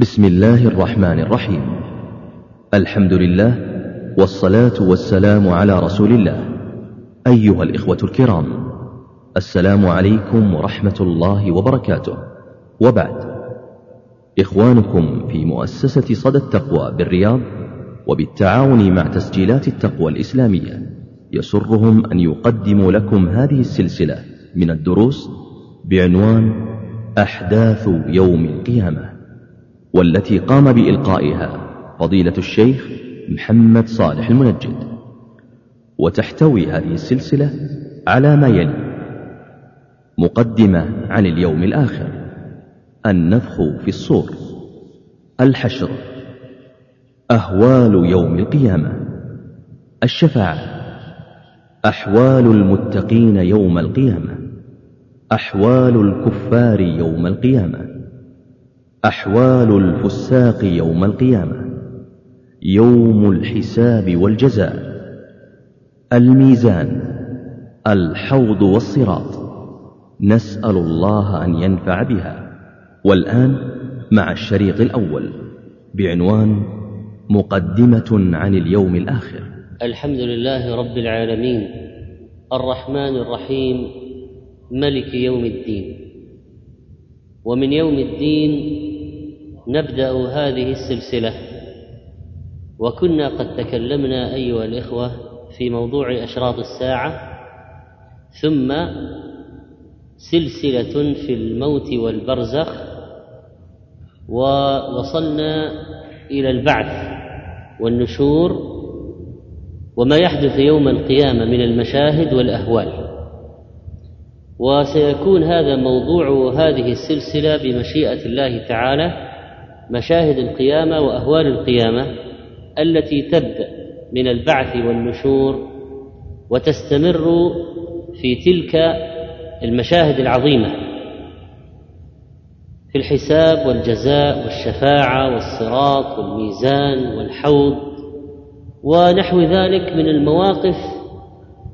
بسم الله الرحمن الرحيم. الحمد لله والصلاة والسلام على رسول الله. أيها الإخوة الكرام السلام عليكم ورحمة الله وبركاته. وبعد إخوانكم في مؤسسة صدى التقوى بالرياض وبالتعاون مع تسجيلات التقوى الإسلامية يسرهم أن يقدموا لكم هذه السلسلة من الدروس بعنوان أحداث يوم القيامة. والتي قام بإلقائها فضيلة الشيخ محمد صالح المنجد. وتحتوي هذه السلسلة على ما يلي مقدمة عن اليوم الآخر النفخ في الصور الحشر أهوال يوم القيامة الشفاعة أحوال المتقين يوم القيامة أحوال الكفار يوم القيامة. أحوال الفساق يوم القيامة. يوم الحساب والجزاء. الميزان الحوض والصراط. نسأل الله أن ينفع بها. والآن مع الشريط الأول. بعنوان مقدمة عن اليوم الآخر. الحمد لله رب العالمين. الرحمن الرحيم. ملك يوم الدين. ومن يوم الدين نبدأ هذه السلسلة. وكنا قد تكلمنا أيها الإخوة في موضوع أشراط الساعة ثم سلسلة في الموت والبرزخ ووصلنا إلى البعث والنشور وما يحدث يوم القيامة من المشاهد والأهوال. وسيكون هذا موضوع هذه السلسلة بمشيئة الله تعالى مشاهد القيامة وأهوال القيامة التي تبدا من البعث والنشور وتستمر في تلك المشاهد العظيمة في الحساب والجزاء والشفاعة والصراط والميزان والحوض ونحو ذلك من المواقف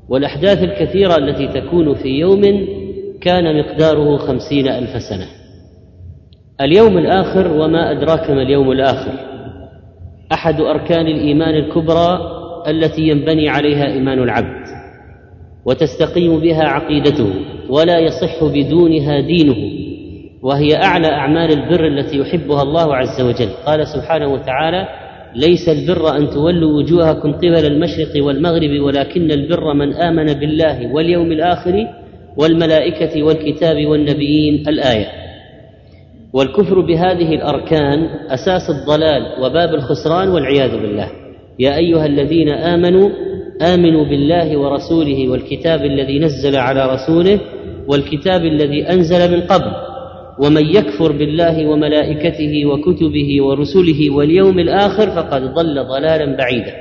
والأحداث الكثيرة التي تكون في يوم كان مقداره خمسين ألف سنة. اليوم الآخر وما أدراك ما اليوم الآخر. أحد أركان الإيمان الكبرى التي ينبني عليها إيمان العبد وتستقيم بها عقيدته ولا يصح بدونها دينه وهي أعلى أعمال البر التي يحبها الله عز وجل. قال سبحانه وتعالى ليس البر أن تولوا وجوهكم قبل المشرق والمغرب ولكن البر من آمن بالله واليوم الآخر والملائكة والكتاب والنبيين. الآية والكفر بهذه الأركان أساس الضلال وباب الخسران والعياذ بالله. يا أيها الذين آمنوا آمنوا بالله ورسوله والكتاب الذي نزل على رسوله والكتاب الذي أنزل من قبل ومن يكفر بالله وملائكته وكتبه ورسله واليوم الآخر فقد ضل ضلالا بعيدا.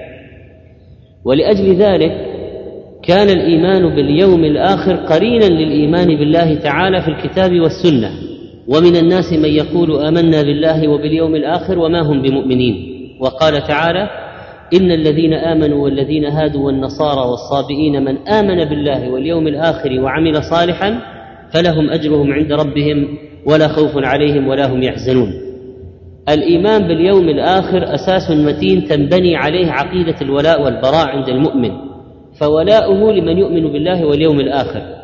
ولأجل ذلك كان الإيمان باليوم الآخر قرينا للإيمان بالله تعالى في الكتاب والسنة. ومن الناس من يقول آمنا بالله وباليوم الآخر وما هم بمؤمنين. وقال تعالى إن الذين آمنوا والذين هادوا والنصارى والصابئين من آمن بالله واليوم الآخر وعمل صالحا فلهم أجرهم عند ربهم ولا خوف عليهم ولا هم يحزنون. الإيمان باليوم الآخر أساس متين تنبني عليه عقيدة الولاء والبراء عند المؤمن فولاؤه لمن يؤمن بالله واليوم الآخر.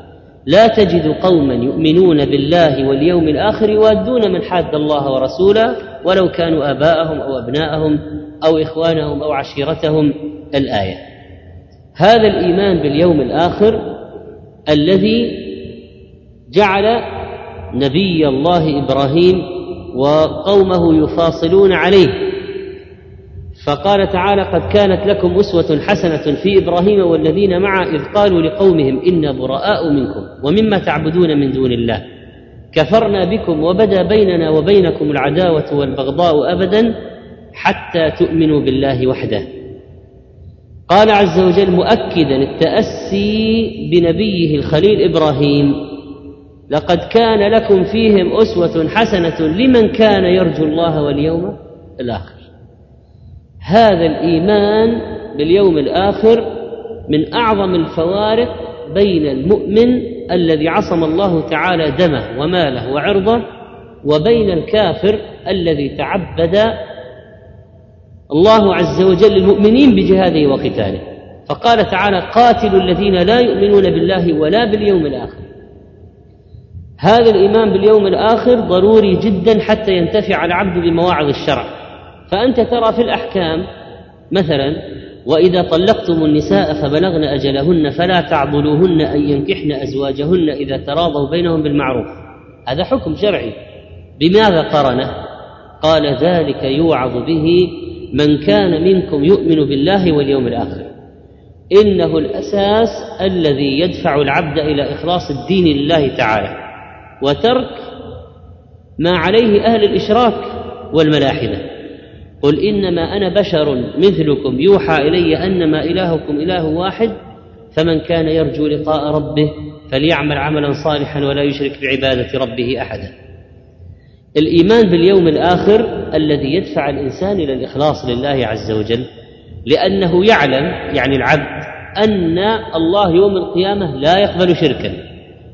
لا تجد قوما يؤمنون بالله واليوم الآخر يوادون من حاد الله ورسوله ولو كانوا آباءهم أو أبناءهم أو إخوانهم أو عشيرتهم الآية. هذا الإيمان باليوم الآخر الذي جعل نبي الله إبراهيم وقومه يفاصلون عليه. فقال تعالى قد كانت لكم أسوة حسنة في إبراهيم والذين معه إذ قالوا لقومهم إنا براء منكم ومما تعبدون من دون الله. كفرنا بكم وبدا بيننا وبينكم العداوة والبغضاء أبدا حتى تؤمنوا بالله وحده. قال عز وجل مؤكدا التأسي بنبيه الخليل إبراهيم لقد كان لكم فيهم أسوة حسنة لمن كان يرجو الله واليوم الآخر. هذا الإيمان باليوم الآخر من أعظم الفوارق بين المؤمن الذي عصم الله تعالى دمه وماله وعرضه وبين الكافر الذي تعبد الله عز وجل للمؤمنين بجهاده وقتاله. فقال تعالى قاتلوا الذين لا يؤمنون بالله ولا باليوم الآخر. هذا الإيمان باليوم الآخر ضروري جدا حتى ينتفع العبد بمواعظ الشرع. فأنت ترى في الأحكام مثلا وإذا طلقتم النساء فبلغن أجلهن فلا تعضلوهن أن ينكحن أزواجهن إذا تراضوا بينهم بالمعروف. هذا حكم شرعي. بماذا قرنه؟ قال ذلك يوعظ به من كان منكم يؤمن بالله واليوم الآخر. إنه الأساس الذي يدفع العبد إلى إخلاص الدين لله تعالى وترك ما عليه أهل الإشراك والملاحدة. قل إنما أنا بشر مثلكم يوحى إلي أنما إلهكم إله واحد فمن كان يرجو لقاء ربه فليعمل عملا صالحا ولا يشرك بعبادة ربه احدا. الإيمان باليوم الآخر الذي يدفع الإنسان إلى الإخلاص لله عز وجل لأنه يعلم يعني العبد أن الله يوم القيامة لا يقبل شركا.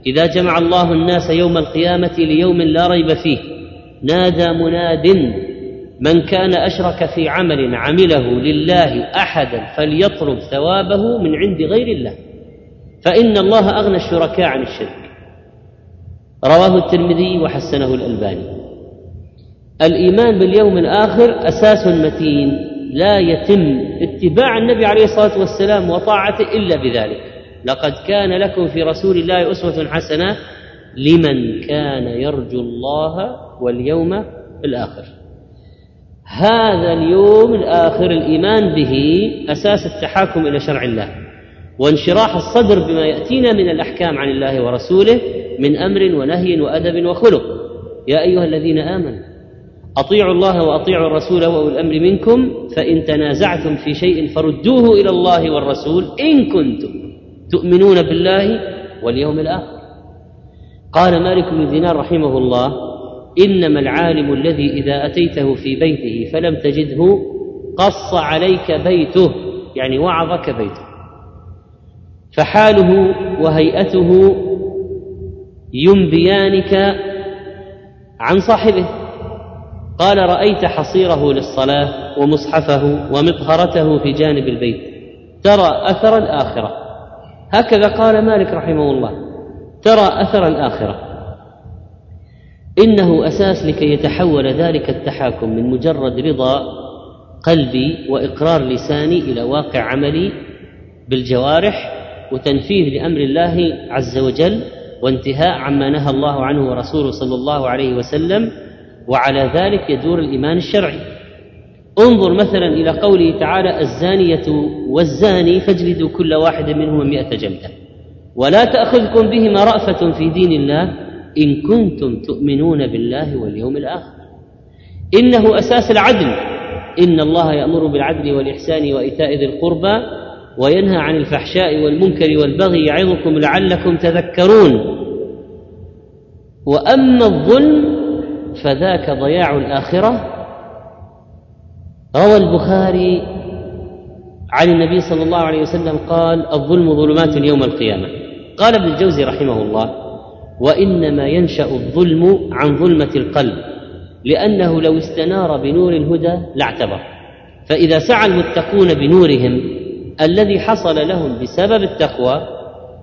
إذا جمع الله الناس يوم القيامة ليوم لا ريب فيه نادى مناد من كان أشرك في عمل عمله لله أحدا فليطلب ثوابه من عند غير الله. فإن الله أغنى الشركاء عن الشرك. رواه الترمذي وحسنه الألباني. الإيمان باليوم الآخر أساس متين لا يتم اتباع النبي عليه الصلاة والسلام وطاعته إلا بذلك. لقد كان لكم في رسول الله أسوة حسنة لمن كان يرجو الله واليوم الآخر. هذا اليوم الآخر الإيمان به أساس التحاكم إلى شرع الله وانشراح الصدر بما يأتينا من الأحكام عن الله ورسوله من أمر ونهي وأدب وخلق. يا أيها الذين آمنوا أطيعوا الله وأطيعوا الرسول وأولي الأمر منكم فإن تنازعتم في شيء فردوه إلى الله والرسول إن كنتم تؤمنون بالله واليوم الآخر. قال مالك بن دينار رحمه الله إنما العالم الذي إذا أتيته في بيته فلم تجده قص عليك بيته يعني وعظك بيته. فحاله وهيئته ينبيانك عن صاحبه. قال رأيت حصيره للصلاة ومصحفه ومطهرته في جانب البيت ترى أثر الآخرة. هكذا قال مالك رحمه الله ترى أثر الآخرة. إنه أساس لكي يتحول ذلك التحاكم من مجرد رضا قلبي وإقرار لساني إلى واقع عملي بالجوارح وتنفيذ لأمر الله عز وجل وانتهاء عما نهى الله عنه ورسوله صلى الله عليه وسلم وعلى ذلك يدور الإيمان الشرعي. انظر مثلا إلى قوله تعالى الزانية والزاني فاجلدوا كل واحد منهما مئة جلدة ولا تأخذكم بهما رأفة في دين الله إن كنتم تؤمنون بالله واليوم الآخر. إنه أساس العدل. إن الله يأمر بالعدل والإحسان وإيتاء ذي القربى وينهى عن الفحشاء والمنكر والبغي يعظكم لعلكم تذكرون. وأما الظلم فذاك ضياع الآخرة. روى البخاري عن النبي صلى الله عليه وسلم قال الظلم ظلمات يوم القيامة. قال ابن الجوزي رحمه الله وإنما ينشأ الظلم عن ظلمة القلب لأنه لو استنار بنور الهدى لاعتبر. فإذا سعى المتقون بنورهم الذي حصل لهم بسبب التقوى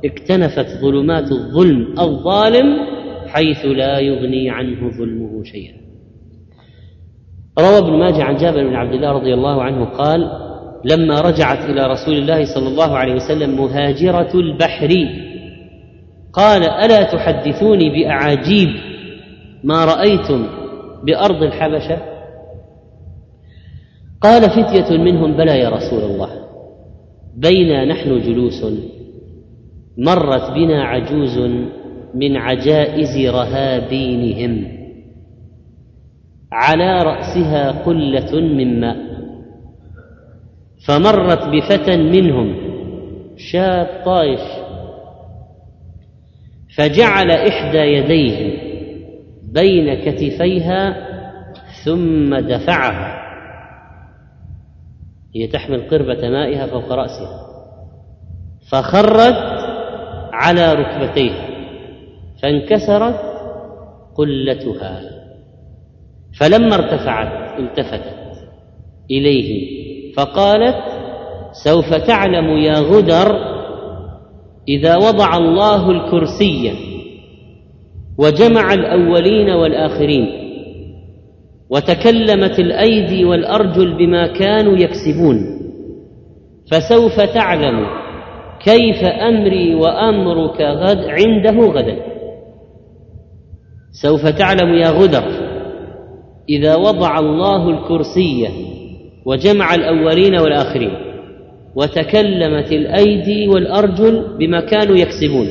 اكتنفت ظلمات الظلم الظالم حيث لا يغني عنه ظلمه شيئا. روى ابن ماجه عن جابر بن عبد الله رضي الله عنه قال لما رجعت إلى رسول الله صلى الله عليه وسلم مهاجرة البحر قال ألا تحدثوني بأعاجيب ما رأيتم بأرض الحبشة؟ قال فتية منهم بلى يا رسول الله بينا نحن جلوس مرت بنا عجوز من عجائز رهابينهم على رأسها قلة من ماء فمرت بفتى منهم شاب طايش فجعل إحدى يديه بين كتفيها ثم دفعها. هي تحمل قربة مائها فوق رأسها. فخرت على ركبتيه. فانكسرت قلتها. فلما ارتفعت التفتت إليه. فقالت سوف تعلم يا غدر إذا وضع الله الكرسي وجمع الأولين والآخرين وتكلمت الأيدي والأرجل بما كانوا يكسبون فسوف تعلم كيف أمري وأمرك غد عنده غدا. سوف تعلم يا غدر إذا وضع الله الكرسي وجمع الأولين والآخرين. وتكلمت الأيدي والأرجل بما كانوا يكسبون.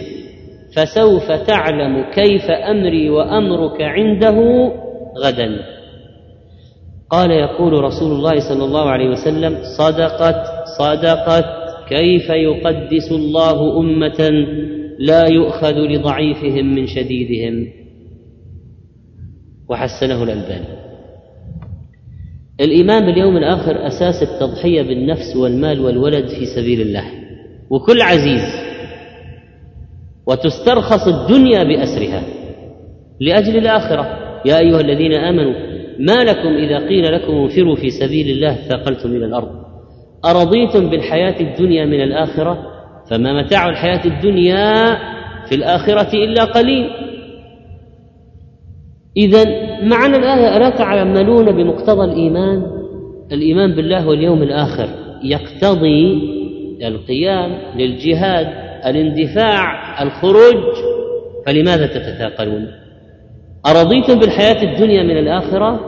فسوف تعلم كيف أمري وأمرك عنده غدا. قال يقول رسول الله صلى الله عليه وسلم صدقت صدقت كيف يقدس الله أمة لا يؤخذ لضعيفهم من شديدهم؟ وحسنه الألباني. الإيمان باليوم الآخر أساس التضحية بالنفس والمال والولد في سبيل الله وكل عزيز. وتسترخص الدنيا بأسرها. لأجل الآخرة. يا أيها الذين آمنوا ما لكم إذا قيل لكم انفروا في سبيل الله ثاقلتم إلى الأرض. أرضيتم بالحياة الدنيا من الآخرة؟ فما متاع الحياة الدنيا في الآخرة إلا قليل. إذا معنى الآية ألا تعملون بمقتضى الإيمان؟ الإيمان بالله واليوم الآخر يقتضي القيام للجهاد الاندفاع الخروج. فلماذا تتثاقلون؟ أرضيتم بالحياة الدنيا من الآخرة؟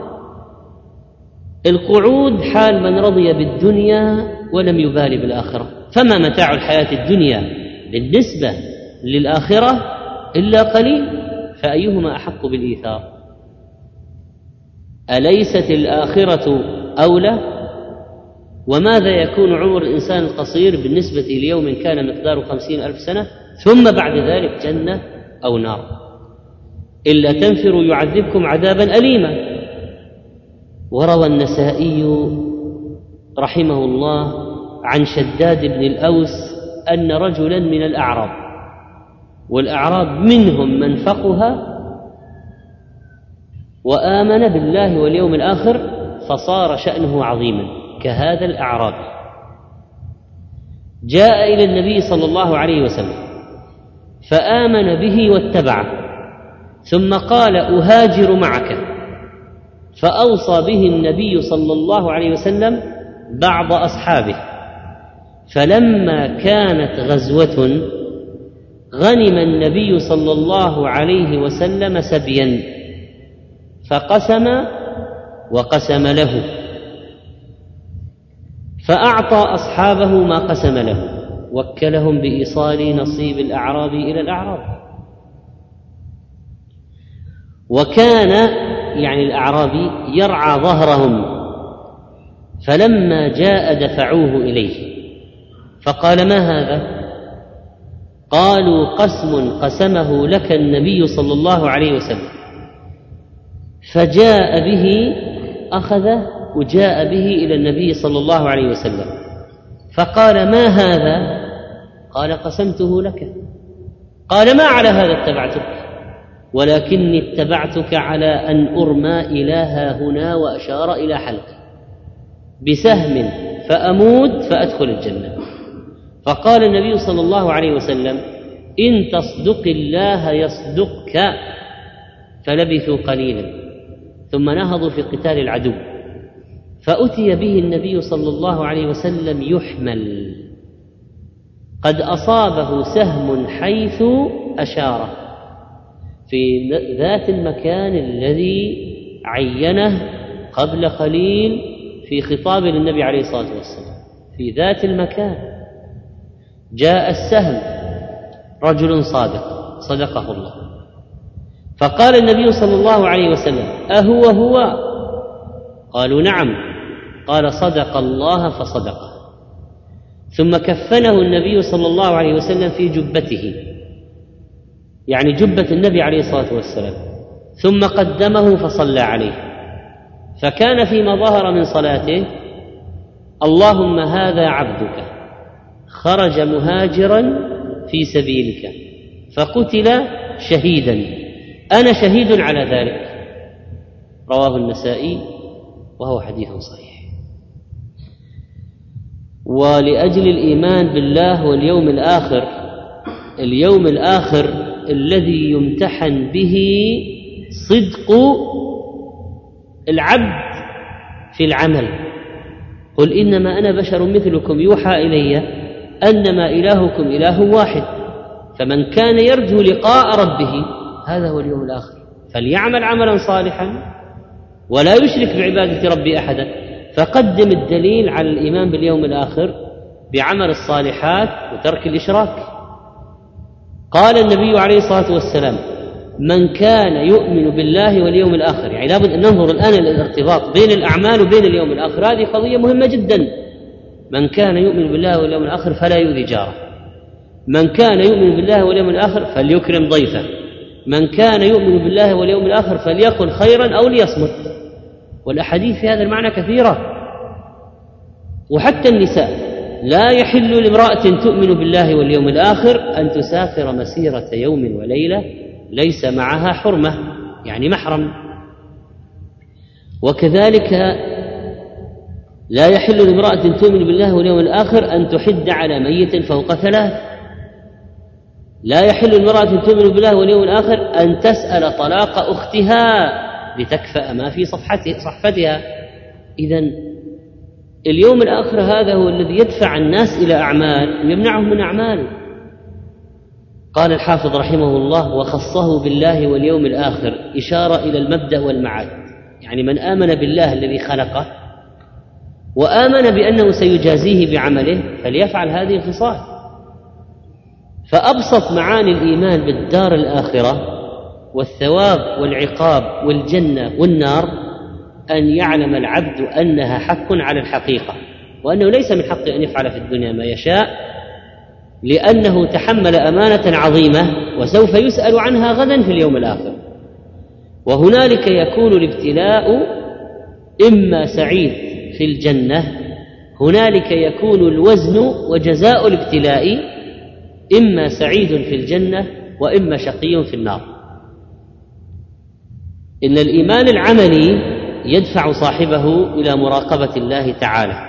القعود حال من رضي بالدنيا ولم يبالي بالآخرة. فما متاع الحياة الدنيا بالنسبة للآخرة إلا قليل؟ فأيهما أحق بالإيثار؟ أليست الآخرة أولى؟ وماذا يكون عمر الإنسان القصير بالنسبة ليوم كان مقداره خمسين ألف سنة ثم بعد ذلك جنة أو نار؟ إلا تنفروا يعذبكم عذابا أليما. وروى النسائي رحمه الله عن شداد بن الأوس أن رجلا من الأعراب والأعراب منهم من فقها وآمن بالله واليوم الآخر فصار شأنه عظيما كهذا الأعرابي جاء إلى النبي صلى الله عليه وسلم فآمن به واتبعه ثم قال أهاجر معك. فأوصى به النبي صلى الله عليه وسلم بعض أصحابه. فلما كانت غزوة غنم النبي صلى الله عليه وسلم سبيا. فقسم وقسم له. فأعطى أصحابه ما قسم له. وكلهم بإيصال نصيب الأعراب إلى الأعراب. وكان يعني الأعرابي يرعى ظهرهم. فلما جاء دفعوه إليه. فقال ما هذا؟ قالوا قسم قسمه لك النبي صلى الله عليه وسلم. فجاء به أخذه وجاء به إلى النبي صلى الله عليه وسلم. فقال ما هذا؟ قال قسمته لك. قال ما على هذا اتبعتك؟ ولكني اتبعتك على أن أرمى إلى هنا وأشار إلى حلقي. بسهم فأموت فأدخل الجنة. فقال النبي صلى الله عليه وسلم إن تصدق الله يصدقك فلبثوا قليلا. ثم نهضوا في قتال العدو. فأتي به النبي صلى الله عليه وسلم يحمل. قد أصابه سهم حيث أشاره. في ذات المكان الذي عينه قبل قليل في خطاب للنبي عليه الصلاة والسلام. في ذات المكان. جاء السهم. رجل صادق. صدقه الله. فقال النبي صلى الله عليه وسلم أهو هو؟ قالوا نعم. قال صدق الله فصدقه. ثم كفنه النبي صلى الله عليه وسلم في جبته يعني جبة النبي عليه الصلاة والسلام ثم قدمه فصلى عليه. فكان فيما ظهر من صلاته اللهم هذا عبدك خرج مهاجرا في سبيلك فقتل شهيدا. أنا شهيد على ذلك. رواه النسائي وهو حديث صحيح. ولأجل الإيمان بالله واليوم الآخر اليوم الآخر الذي يمتحن به صدق العبد في العمل. قل إنما أنا بشر مثلكم يوحى إلي أنما إلهكم إله واحد فمن كان يرجو لقاء ربه هذا هو اليوم الآخر. فليعمل عملا صالحا ولا يشرك بعبادة ربي أحدا. فقدم الدليل على الإيمان باليوم الآخر بعمل الصالحات وترك الإشراك. قال النبي عليه الصلاة والسلام من كان يؤمن بالله واليوم الآخر يعني لابد أن ننظر الآن إلى الارتباط بين الأعمال وبين اليوم الآخر. هذه قضية مهمة جدا. من كان يؤمن بالله واليوم الآخر فلا يؤذي جاره. من كان يؤمن بالله واليوم الآخر فليكرم ضيفه. من كان يؤمن بالله واليوم الآخر فليقل خيرا أو ليصمت. والأحاديث في هذا المعنى كثيرة. وحتى النساء لا يحل لامرأة تؤمن بالله واليوم الآخر أن تسافر مسيرة يوم وليلة ليس معها حرمة يعني محرم. وكذلك لا يحل لامرأة تؤمن بالله واليوم الآخر أن تحد على ميت فوق ثلاث. لا يحل لامرأة تؤمن بالله واليوم الآخر أن تسأل طلاق أختها لتكفأ ما في صفحته صحفتها. إذا اليوم الآخر هذا هو الذي يدفع الناس إلى أعمال ويمنعهم من أعمال. قال الحافظ رحمه الله وخصه بالله واليوم الآخر. إشارة إلى المبدأ والمعاد. يعني من آمن بالله الذي خلقه وآمن بأنه سيجازيه بعمله فليفعل هذه الخصال. فأبسط معاني الإيمان بالدار الآخرة والثواب والعقاب والجنة والنار أن يعلم العبد أنها حق على الحقيقة وأنه ليس من حقه أن يفعل في الدنيا ما يشاء لأنه تحمل أمانة عظيمة وسوف يسأل عنها غدا في اليوم الآخر. وهنالك يكون الابتلاء إما سعيد في الجنة هنالك يكون الوزن وجزاء الابتلاء إما سعيد في الجنة وإما شقي في النار. إن الإيمان العملي يدفع صاحبه إلى مراقبة الله تعالى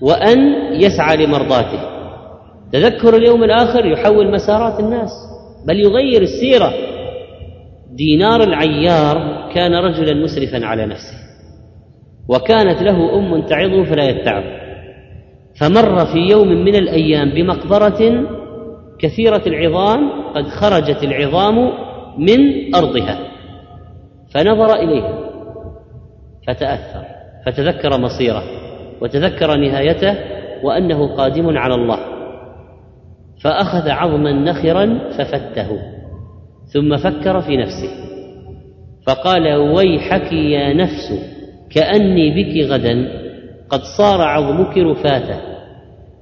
وأن يسعى لمرضاته. تذكر اليوم الآخر يحول مسارات الناس بل يغير السيرة. دينار العيار كان رجلا مسرفا على نفسه وكانت له أم تعظه فلا يتعظ. فمر في يوم من الأيام بمقبرة كثيرة العظام قد خرجت العظام من أرضها فنظر إليها فتأثر فتذكر مصيره وتذكر نهايته وأنه قادم على الله فأخذ عظما نخرا ففته ثم فكر في نفسه فقال ويحك يا نفس كأني بك غدا قد صار عظمك رفاتا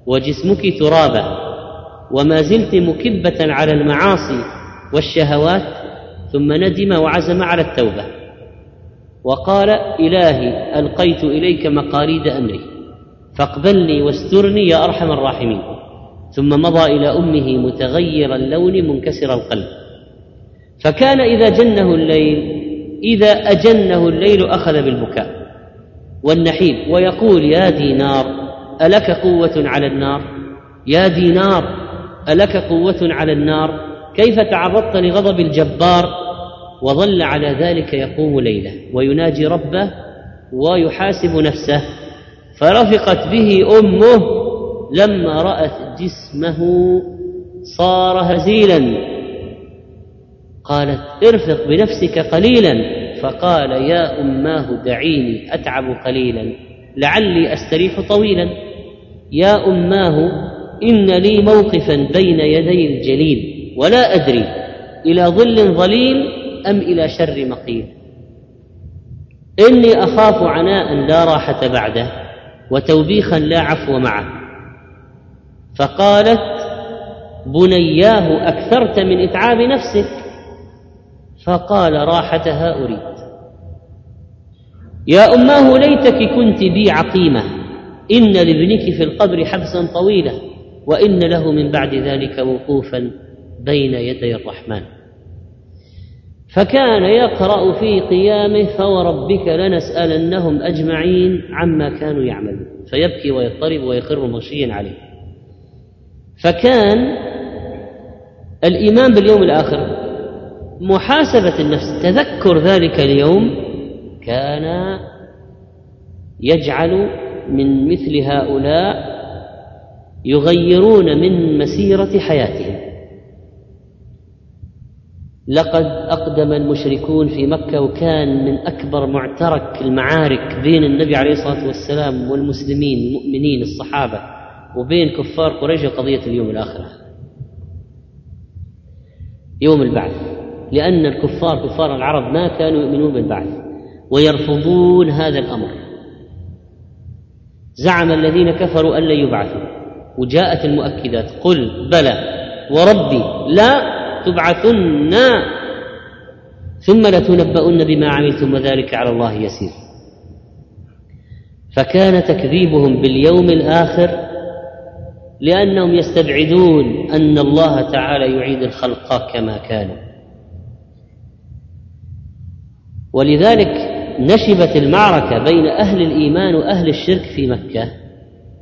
وجسمك ترابا وما زلت مكبة على المعاصي والشهوات ثم ندم وعزم على التوبة. وقال إلهي ألقيت إليك مقاليد أمري فاقبلني واسترني يا أرحم الراحمين. ثم مضى إلى أمه متغير اللون منكسر القلب. فكان إذا جنه الليل إذا أجنه الليل أخذ بالبكاء والنحيب ويقول يا دينار ألك قوة على النار؟ يا دينار ألك قوة على النار؟ كيف تعرضت لغضب الجبار؟ وظل على ذلك يقوم ليله ويناجي ربه ويحاسب نفسه. فرفقت به أمه لما رأت جسمه صار هزيلا. قالت ارفق بنفسك قليلا. فقال يا أماه دعيني أتعب قليلا لعلي أستريح طويلا. يا أماه إن لي موقفا بين يدي الجليل ولا أدري إلى ظل ظليل أم إلى شر مقيل. إني أخاف عناء لا راحة بعده وتوبيخا لا عفو معه. فقالت بنياه أكثرت من إتعاب نفسك؟ فقال راحتها أريد يا أماه ليتك كنت بي عقيمة. إن لابنك في القبر حبسا طويلا وإن له من بعد ذلك وقوفا بين يدي الرحمن. فكان يقرأ في قيامه فوربك لنسألنهم أجمعين عما كانوا يعملون. فيبكي ويضطرب ويخر مغشيا عليه. فكان الإيمان باليوم الآخر محاسبة النفس. تذكر ذلك اليوم كان يجعل من مثل هؤلاء يغيرون من مسيرة حياتهم. لقد أقدم المشركون في مكة وكان من أكبر معترك المعارك بين النبي عليه الصلاة والسلام والمسلمين المؤمنين الصحابة وبين كفار قريش قضية اليوم الآخرة يوم البعث. لأن الكفار كفار العرب ما كانوا يؤمنون بالبعث ويرفضون هذا الأمر. زعم الذين كفروا أن لا يبعثوا. وجاءت المؤكدات. قل بلى. وربي لا تبعثن. ثم لتنبؤن بما عملتم وذلك على الله يسير. فكان تكذيبهم باليوم الآخر لأنهم يستبعدون أن الله تعالى يعيد الخلق كما كانوا. ولذلك نشبت المعركة بين أهل الإيمان وأهل الشرك في مكة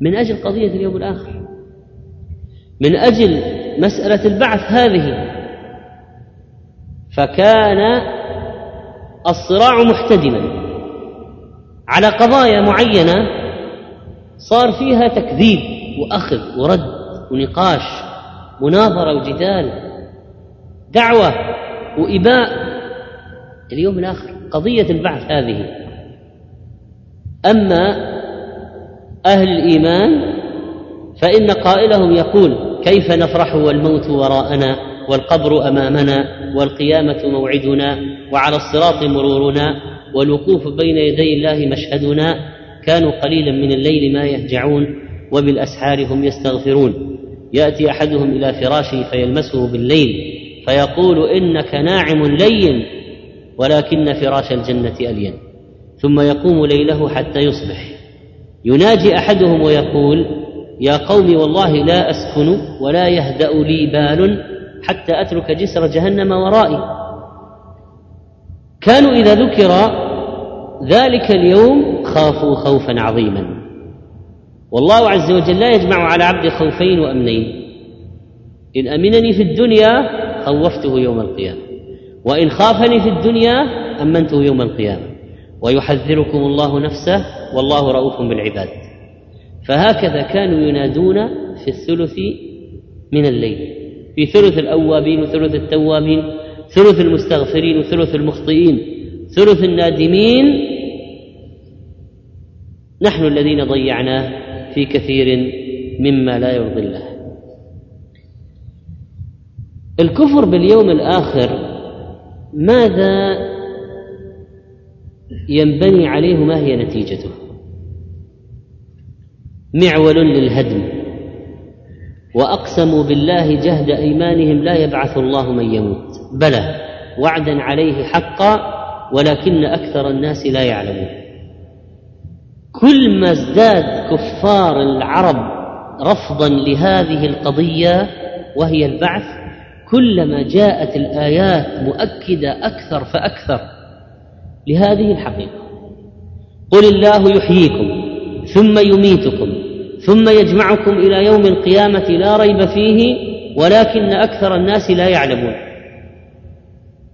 من أجل قضية اليوم الآخر من أجل مسألة البعث هذه. فكان الصراع محتدما على قضايا معينة صار فيها تكذيب وأخذ ورد ونقاش مناظره وجدال دعوة وإباء اليوم الآخر. قضية البعث هذه. أما أهل الإيمان فإن قائلهم يقول كيف نفرح والموت وراءنا والقبر أمامنا والقيامة موعدنا وعلى الصراط مرورنا والوقوف بين يدي الله مشهدنا كانوا قليلا من الليل ما يهجعون وبالأسحار هم يستغفرون. يأتي أحدهم إلى فراشه فيلمسه بالليل فيقول إنك ناعم لين ولكن فراش الجنة ألين. ثم يقوم ليله حتى يصبح. يناجي أحدهم ويقول يا قوم والله لا أسكن ولا يهدأ لي بال حتى أترك جسر جهنم ورائي. كانوا إذا ذكر ذلك اليوم خافوا خوفا عظيما. والله عز وجل لا يجمع على عبد خوفين وأمنين. إن أمنني في الدنيا خوفته يوم القيامة. وإن خافني في الدنيا أمنته يوم القيامة. ويحذركم الله نفسه والله رؤوف بالعباد. فهكذا كانوا ينادون في الثلث من الليل. في ثلث الأوابين وثلث التوابين ثلث المستغفرين وثلث المخطئين ثلث النادمين. نحن الذين ضيعناه في كثير مما لا يرضي الله. الكفر باليوم الآخر ماذا ينبني عليه ما هي نتيجته؟ معول للهدم. وأقسموا بالله جهد أيمانهم لا يبعث الله من يموت. بلى وعدا عليه حقا ولكن أكثر الناس لا يعلمون. كل ما ازداد كفار العرب رفضا لهذه القضية وهي البعث كلما جاءت الآيات مؤكدة أكثر فأكثر لهذه الحقيقة. قل الله يحييكم ثم يميتكم ثم يجمعكم إلى يوم القيامة لا ريب فيه ولكن أكثر الناس لا يعلمون.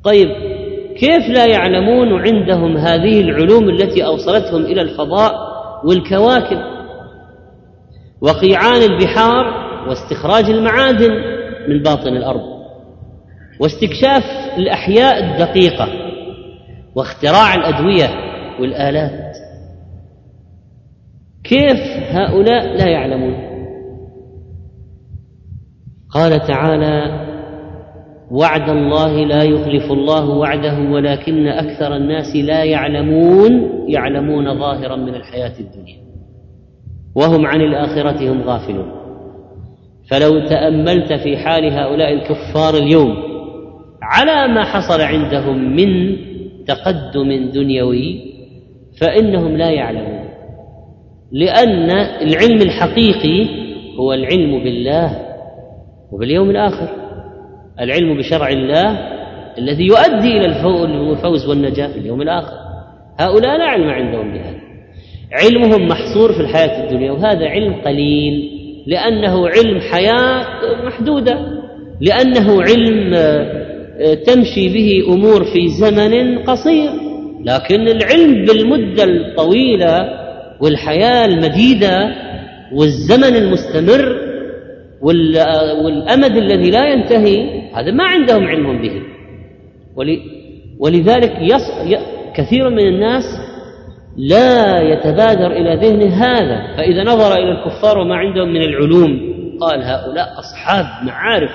طيب كيف لا يعلمون عندهم هذه العلوم التي أوصلتهم إلى الفضاء والكواكب؟ وقيعان البحار واستخراج المعادن من باطن الأرض. واستكشاف الأحياء الدقيقة واختراع الأدوية والآلات. كيف هؤلاء لا يعلمون؟ قال تعالى وعد الله لا يخلف الله وعده ولكن أكثر الناس لا يعلمون يعلمون ظاهرا من الحياة الدنيا. وهم عن الآخرة هم غافلون. فلو تأملت في حال هؤلاء الكفار اليوم على ما حصل عندهم من تقدم دنيوي فإنهم لا يعلمون. لأن العلم الحقيقي هو العلم بالله وباليوم الآخر. العلم بشرع الله الذي يؤدي إلى الفوز والنجاة في اليوم الآخر. هؤلاء لا علم عندهم بهذا. علمهم محصور في الحياة الدنيا وهذا علم قليل لأنه علم حياة محدودة لأنه علم تمشي به أمور في زمن قصير لكن العلم بالمدة الطويلة والحياة المديدة والزمن المستمر والأمد الذي لا ينتهي هذا ما عندهم علم به ولذلك. كثير من الناس لا يتبادر إلى ذهنه هذا فإذا نظر إلى الكفار وما عندهم من العلوم قال هؤلاء أصحاب معارف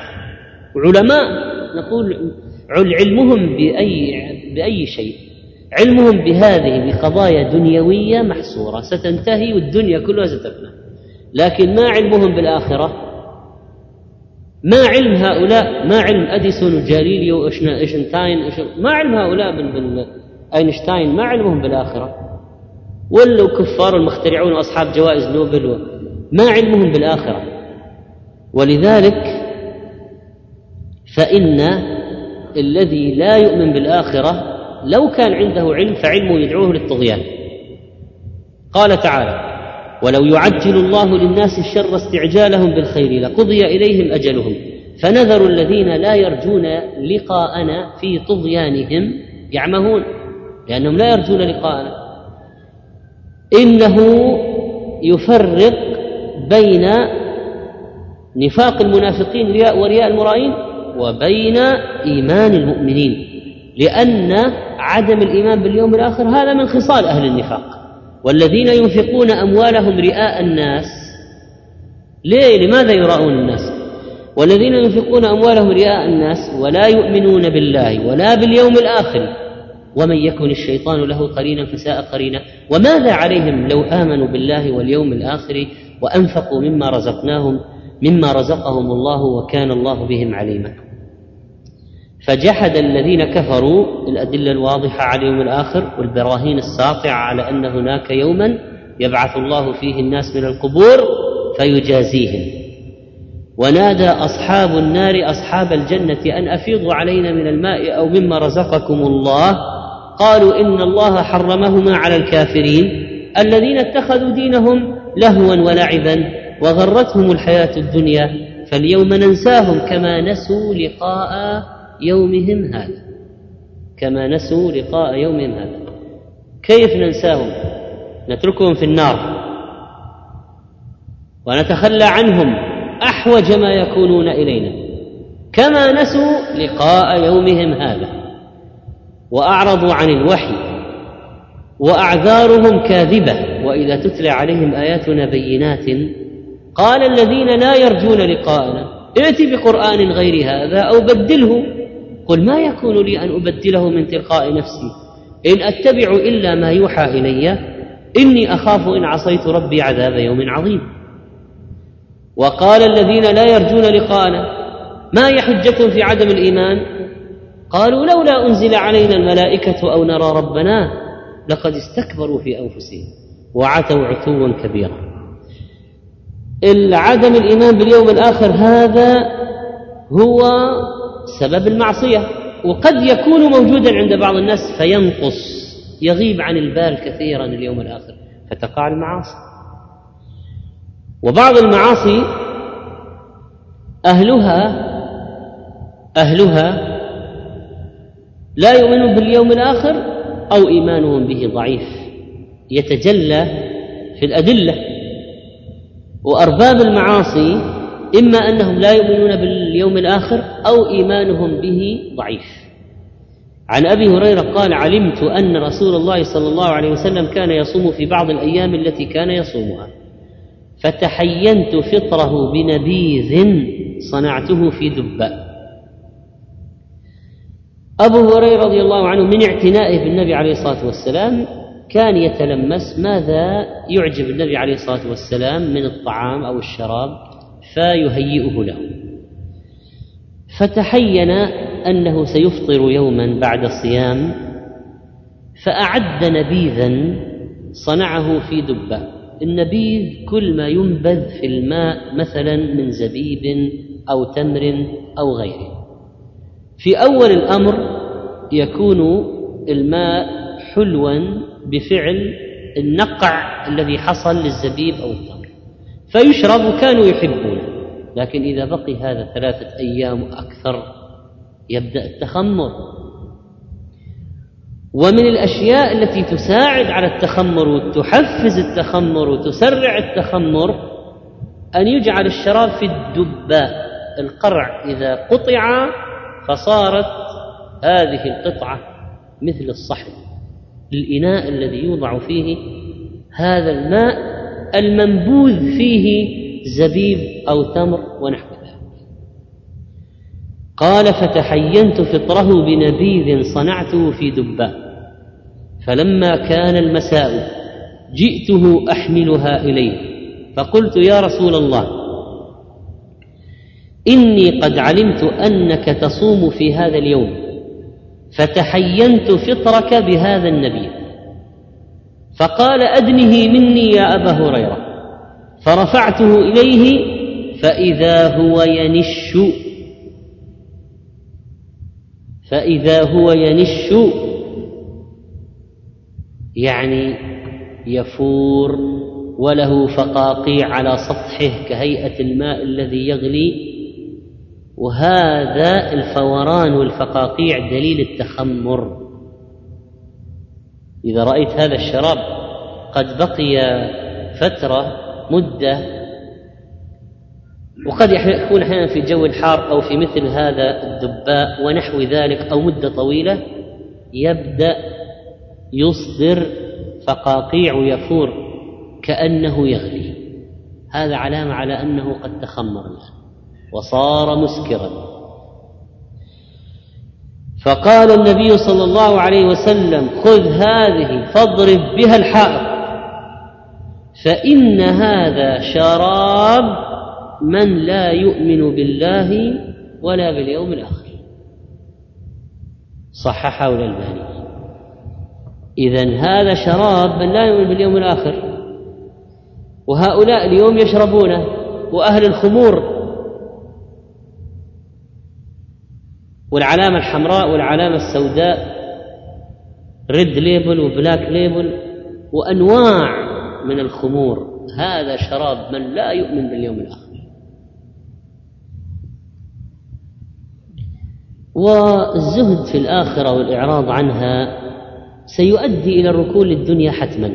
علماء نقول علمهم بأي بأي شيء. علمهم بهذه بقضايا دنيوية محصورة. ستنتهي والدنيا كلها ستفنى لكن ما علمهم بالآخرة؟ ما علم هؤلاء؟ ما علم أديسون وجاليليو وأينشتاين ما علم هؤلاء بال أينشتاين. ما علمهم بالآخرة. ولوا كفار المخترعون وأصحاب جوائز نوبل ما علمهم بالآخرة. ولذلك فإن الذي لا يؤمن بالآخرة لو كان عنده علم فعلمه يدعوه للطغيان. قال تعالى ولو يعجل الله للناس الشر استعجالهم بالخير لقضي إليهم أجلهم فنذر الذين لا يرجون لقاءنا في طغيانهم يعمهون لأنهم لا يرجون لقاءنا. إنه يفرق بين نفاق المنافقين ورياء المرائين وبين إيمان المؤمنين لأن عدم الإيمان باليوم الآخر هذا من خصال أهل النفاق. والذين ينفقون أموالهم رئاء الناس ليه؟ لماذا يراؤون الناس؟ والذين ينفقون أموالهم رئاء الناس ولا يؤمنون بالله ولا باليوم الآخر. ومن يكن الشيطان له قرينا فساء قرينا. وماذا عليهم لو آمنوا بالله واليوم الآخر وأنفقوا مما رزقناهم مما رزقهم الله وكان الله بهم عليما؟ فجحد الذين كفروا الأدلة الواضحة على اليوم الآخر والبراهين الساطعة على أن هناك يوما يبعث الله فيه الناس من القبور فيجازيهم. ونادى أصحاب النار أصحاب الجنة أن أفيضوا علينا من الماء أو مما رزقكم الله. قالوا إن الله حرمهما على الكافرين. الذين اتخذوا دينهم لهوا ولعبا وغرتهم الحياة الدنيا. فاليوم ننساهم كما نسوا لقاء يومهم هذا كما نسوا لقاء يومهم هذا. كيف ننساهم؟ نتركهم في النار. ونتخلى عنهم أحوج ما يكونون إلينا. كما نسوا لقاء يومهم هذا. وأعرضوا عن الوحي. وأعذارهم كاذبة. وإذا تتلى عليهم آياتنا بينات قال الذين لا يرجون لقاءنا ائت بقرآن غير هذا أو بدله. قل ما يكون لي أن أبدله من تلقاء نفسي؟ إن أتبع إلا ما يوحى إلي إني أخاف إن عصيت ربي عذاب يوم عظيم. وقال الذين لا يرجون لقاءنا ما هي في عدم الإيمان؟ قالوا لولا أنزل علينا الملائكة أو نرى ربنا لقد استكبروا في أنفسهم وعتوا عتوا كبيرا. عدم الإيمان باليوم الآخر هذا هو سبب المعصية وقد يكون موجودا عند بعض الناس فينقص يغيب عن البال كثيرا اليوم الآخر فتقع المعاصي. وبعض المعاصي أهلها أهلها لا يؤمنون باليوم الآخر أو إيمانهم به ضعيف يتجلى في الأدلة. وأرباب المعاصي إما أنهم لا يؤمنون باليوم الآخر أو إيمانهم به ضعيف. عن أبي هريرة قال علمت أن رسول الله صلى الله عليه وسلم كان يصوم في بعض الأيام التي كان يصومها. فتحينت فطره بنبيذ صنعته في دباء أبو هريرة رضي الله عنه من اعتنائه بالنبي عليه الصلاة والسلام كان يتلمس ماذا يعجب النبي عليه الصلاة والسلام من الطعام أو الشراب. فيهيئه له. فتحين أنه سيفطر يوما بعد الصيام فأعد نبيذا صنعه في دبة. النبيذ كل ما ينبذ في الماء مثلا من زبيب أو تمر أو غيره. في أول الأمر يكون الماء حلوا بفعل النقع الذي حصل للزبيب أو التمر. فيشرب كانوا يحبون. لكن إذا بقي هذا ثلاثة أيام أكثر يبدأ التخمر. ومن الأشياء التي تساعد على التخمر وتحفز التخمر وتسرع التخمر أن يجعل الشراب في الدباء القرع إذا قطع فصارت هذه القطعة مثل الصحن الإناء الذي يوضع فيه هذا الماء المنبوذ فيه زبيب أو تمر ونحو ذلك. قال فتحينت فطره بنبيذ صنعته في دباء فلما كان المساء جئته أحملها إليه فقلت يا رسول الله إني قد علمت أنك تصوم في هذا اليوم فتحينت فطرك بهذا النبي. فقال أدنه مني يا أبا هريرة. فرفعته إليه فإذا هو ينش فإذا هو ينش يعني يفور وله فقاقيع على سطحه كهيئة الماء الذي يغلي. وهذا الفوران والفقاقيع دليل التخمر. إذا رأيت هذا الشراب قد بقي فترة مدة وقد يكون أحيانا في الجو الحار أو في مثل هذا الدباء ونحو ذلك أو مدة طويلة يبدأ يصدر فقاقيع ويفور كأنه يغلي. هذا علامة على أنه قد تخمر الآن وصار مسكرا. فقال النبي صلى الله عليه وسلم خذ هذه فاضرب بها الحائط. فإن هذا شراب من لا يؤمن بالله ولا باليوم الآخر. صححه الألباني إذا هذا شراب من لا يؤمن باليوم الآخر. وهؤلاء اليوم يشربونه وأهل الخمور والعلامة الحمراء والعلامة السوداء Red Label و Black Label وأنواع من الخمور. هذا شراب من لا يؤمن باليوم الآخر. والزهد في الآخرة والإعراض عنها سيؤدي إلى الركون للدنيا حتما.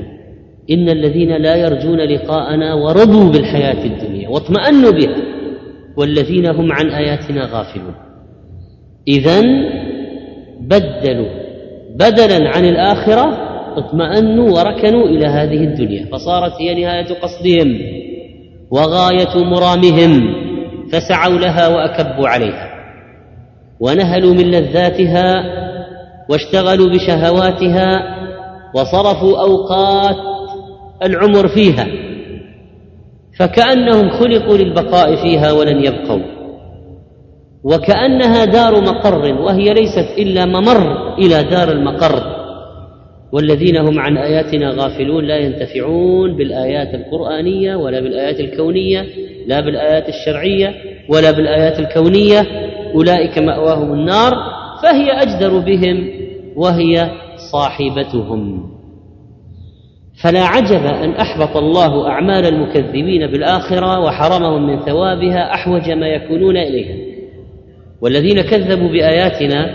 إن الذين لا يرجون لقاءنا ورضوا بالحياة الدنيا واطمأنوا بها والذين هم عن آياتنا غافلون. إذا بدلوا. بدلا عن الآخرة اطمأنوا وركنوا إلى هذه الدنيا. فصارت هي نهاية قصدهم وغاية مرامهم فسعوا لها وأكبوا عليها. ونهلوا من لذاتها واشتغلوا بشهواتها وصرفوا أوقات العمر فيها فكأنهم خلقوا للبقاء فيها ولن يبقوا. وكأنها دار مقر وهي ليست إلا ممر إلى دار المقر. والذين هم عن آياتنا غافلون لا ينتفعون بالآيات القرآنية ولا بالآيات الكونية لا بالآيات الشرعية ولا بالآيات الكونية. أولئك مأواهم النار فهي أجدر بهم وهي صاحبتهم. فلا عجب أن أحبط الله أعمال المكذبين بالآخرة وحرمهم من ثوابها أحوج ما يكونون إليها. والذين كذبوا بآياتنا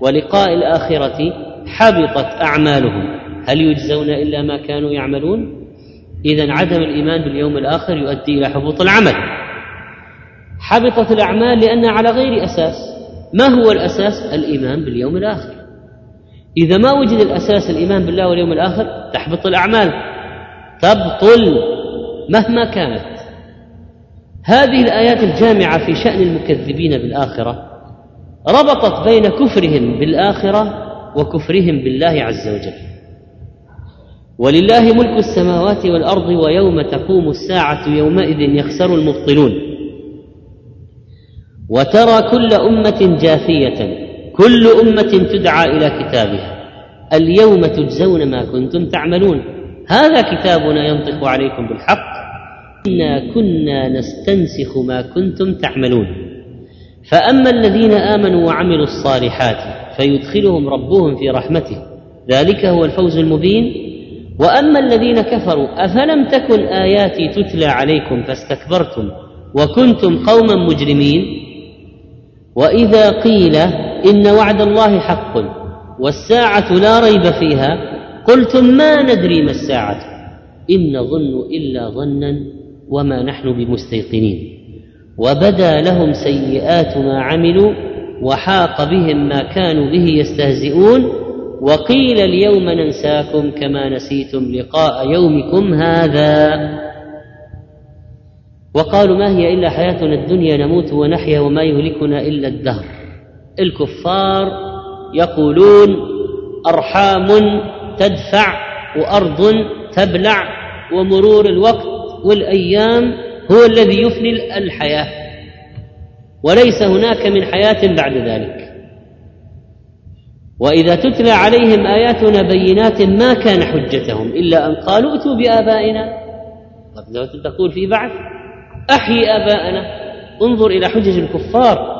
ولقاء الآخرة حبطت أعمالهم. هل يجزون إلا ما كانوا يعملون؟ إذا عدم الإيمان باليوم الآخر يؤدي إلى حبوط العمل. حبطت الأعمال لأنها على غير أساس. ما هو الأساس؟ الإيمان باليوم الآخر. إذا ما وجد الأساس الإيمان بالله واليوم الآخر تحبط الأعمال تبطل مهما كانت. هذه الآيات الجامعة في شأن المكذبين بالآخرة ربطت بين كفرهم بالآخرة وكفرهم بالله عز وجل. ولله ملك السماوات والأرض ويوم تقوم الساعة يومئذ يخسر المبطلون. وترى كل أمة جاثية كل أمة تدعى إلى كتابها. اليوم تجزون ما كنتم تعملون. هذا كتابنا ينطق عليكم بالحق. إنا كنا نستنسخ ما كنتم تعملون. فأما الذين آمنوا وعملوا الصالحات فيدخلهم ربهم في رحمته. ذلك هو الفوز المبين. وأما الذين كفروا أفلم تكن آياتي تتلى عليكم فاستكبرتم وكنتم قوما مجرمين؟ وإذا قيل إن وعد الله حق والساعة لا ريب فيها قلتم ما ندري ما الساعة؟ إن نظن إلا ظنا وما نحن بمستيقنين. وبدا لهم سيئات ما عملوا وحاق بهم ما كانوا به يستهزئون. وقيل اليوم ننساكم كما نسيتم لقاء يومكم هذا. وقالوا ما هي إلا حياتنا الدنيا نموت ونحيا وما يهلكنا إلا الدهر. الكفار يقولون أرحام تدفع وأرض تبلع ومرور الوقت والأيام هو الذي يفني الحياة وليس هناك من حياة بعد ذلك. وإذا تتلى عليهم آياتنا بينات ما كان حجتهم إلا أن قالوا ائتوا بآبائنا. تقول في بعث أحيي آباءنا. انظر إلى حجج الكفار.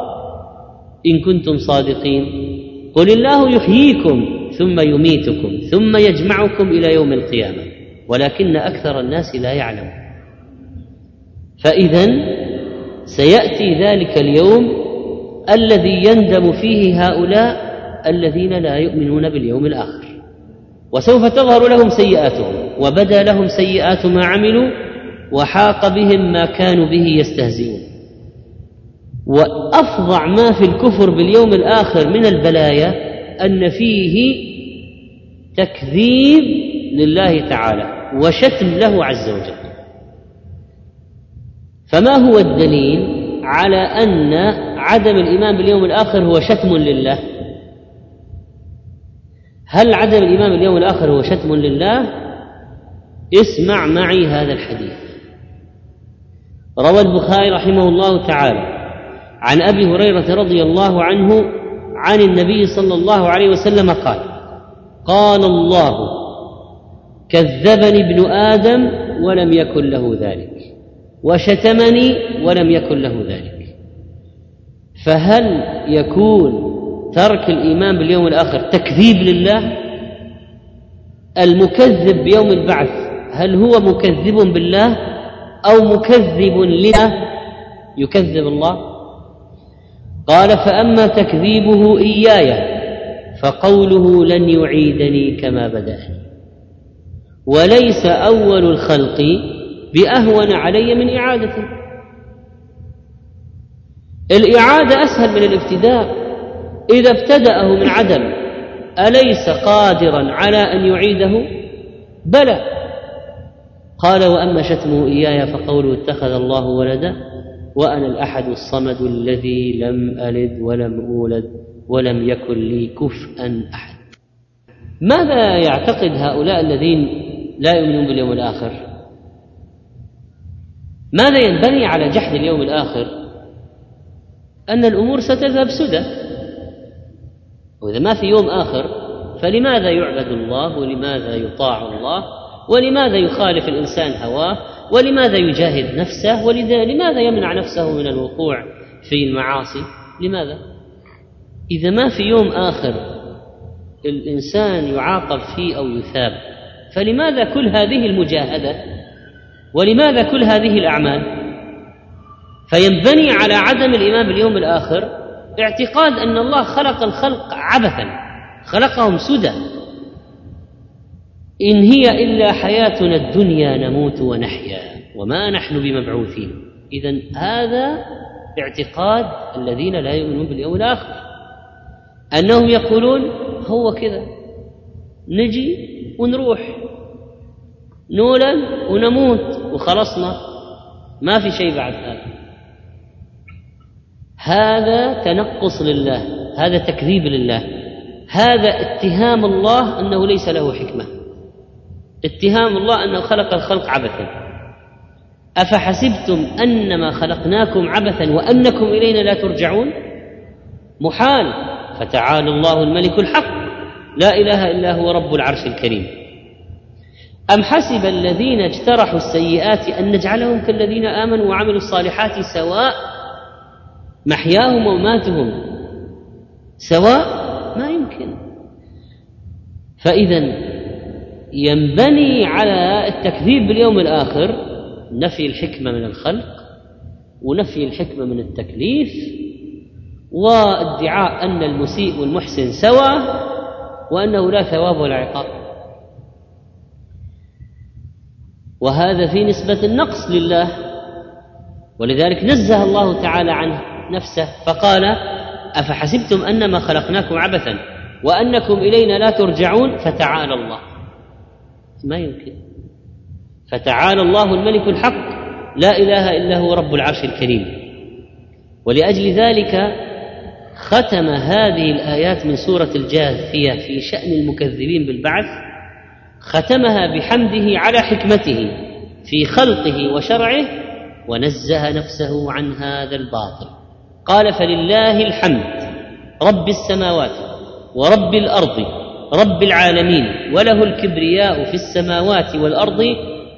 إن كنتم صادقين. قل الله يحييكم ثم يميتكم ثم يجمعكم إلى يوم القيامة ولكن أكثر الناس لا يعلمون. فإذا سيأتي ذلك اليوم الذي يندم فيه هؤلاء الذين لا يؤمنون باليوم الآخر. وسوف تظهر لهم سيئاتهم وبدا لهم سيئات ما عملوا وحاق بهم ما كانوا به يستهزئون. وأفظع ما في الكفر باليوم الآخر من البلايا أن فيه تكذيب لله تعالى وشتم له عز وجل. فما هو الدليل على أن عدم الإيمان باليوم الآخر هو شتم لله؟ هل عدم الإيمان باليوم الآخر هو شتم لله؟ اسمع معي هذا الحديث. روى البخاري رحمه الله تعالى عن أبي هريرة رضي الله عنه عن النبي صلى الله عليه وسلم قال قال الله كذبني ابن آدم ولم يكن له ذلك. وشتمني ولم يكن له ذلك. فهل يكون ترك الإيمان باليوم الآخر تكذيب لله؟ المكذب بيوم البعث هل هو مكذب بالله أو مكذب لله؟ يكذب الله. قال فأما تكذيبه إياي فقوله لن يعيدني كما بدأني. وليس أول الخلق بأهون علي من اعادته الإعادة أسهل من الابتداء إذا ابتدأه من عدم. أليس قادرا على أن يعيده؟ بلى. قال وأما شتمه إياي فقوله اتخذ الله ولدا وأنا الأحد الصمد الذي لم ألد ولم أولد ولم يكن لي كفءا أحد. ماذا يعتقد هؤلاء الذين لا يؤمنون باليوم الآخر؟ ماذا ينبني على جحد اليوم الآخر؟ أن الأمور ستذهب سدى. وإذا ما في يوم آخر فلماذا يعبد الله؟ ولماذا يطاع الله؟ ولماذا يخالف الإنسان هواه؟ ولماذا يجاهد نفسه؟ ولماذا يمنع نفسه من الوقوع في المعاصي؟ لماذا؟ إذا ما في يوم آخر الإنسان يعاقب فيه أو يثاب فلماذا كل هذه المجاهدة؟ ولماذا كل هذه الأعمال؟ فينبني على عدم الايمان باليوم الآخر اعتقاد أن الله خلق الخلق عبثا خلقهم سدى. إن هي إلا حياتنا الدنيا نموت ونحيا وما نحن بمبعوثين. اذا هذا اعتقاد الذين لا يؤمنون باليوم الآخر. أنهم يقولون هو كذا نجي ونروح. نولد ونموت وخلصنا. ما في شيء بعد هذا. هذا تنقص لله هذا تكذيب لله. هذا اتهام الله أنه ليس له حكمة. اتهام الله انه خلق الخلق عبثا. أفحسبتم أنما خلقناكم عبثا وأنكم إلينا لا ترجعون؟ محال. فتعالى الله الملك الحق. لا إله إلا هو رب العرش الكريم. أم حسب الذين اجترحوا السيئات أن نجعلهم كالذين آمنوا وعملوا الصالحات سواء محياهم ومماتهم سواء ما يمكن. فإذا ينبني على التكذيب باليوم الآخر نفي الحكمة من الخلق ونفي الحكمة من التكليف وادعاء أن المسيء والمحسن سواء وأنه لا ثواب ولا عقاب. وهذا في نسبة النقص لله. ولذلك نزه الله تعالى عن نفسه فقال أفحسبتم أنما خلقناكم عبثا وأنكم إلينا لا ترجعون؟ فتعالى الله. ما يمكن. فتعالى الله الملك الحق لا إله إلا هو رب العرش الكريم. ولأجل ذلك ختم هذه الآيات من سورة الجاثية في شأن المكذبين بالبعث ختمها بحمده على حكمته في خلقه وشرعه ونزه نفسه عن هذا الباطل. قال فلله الحمد رب السماوات ورب الأرض رب العالمين وله الكبرياء في السماوات والأرض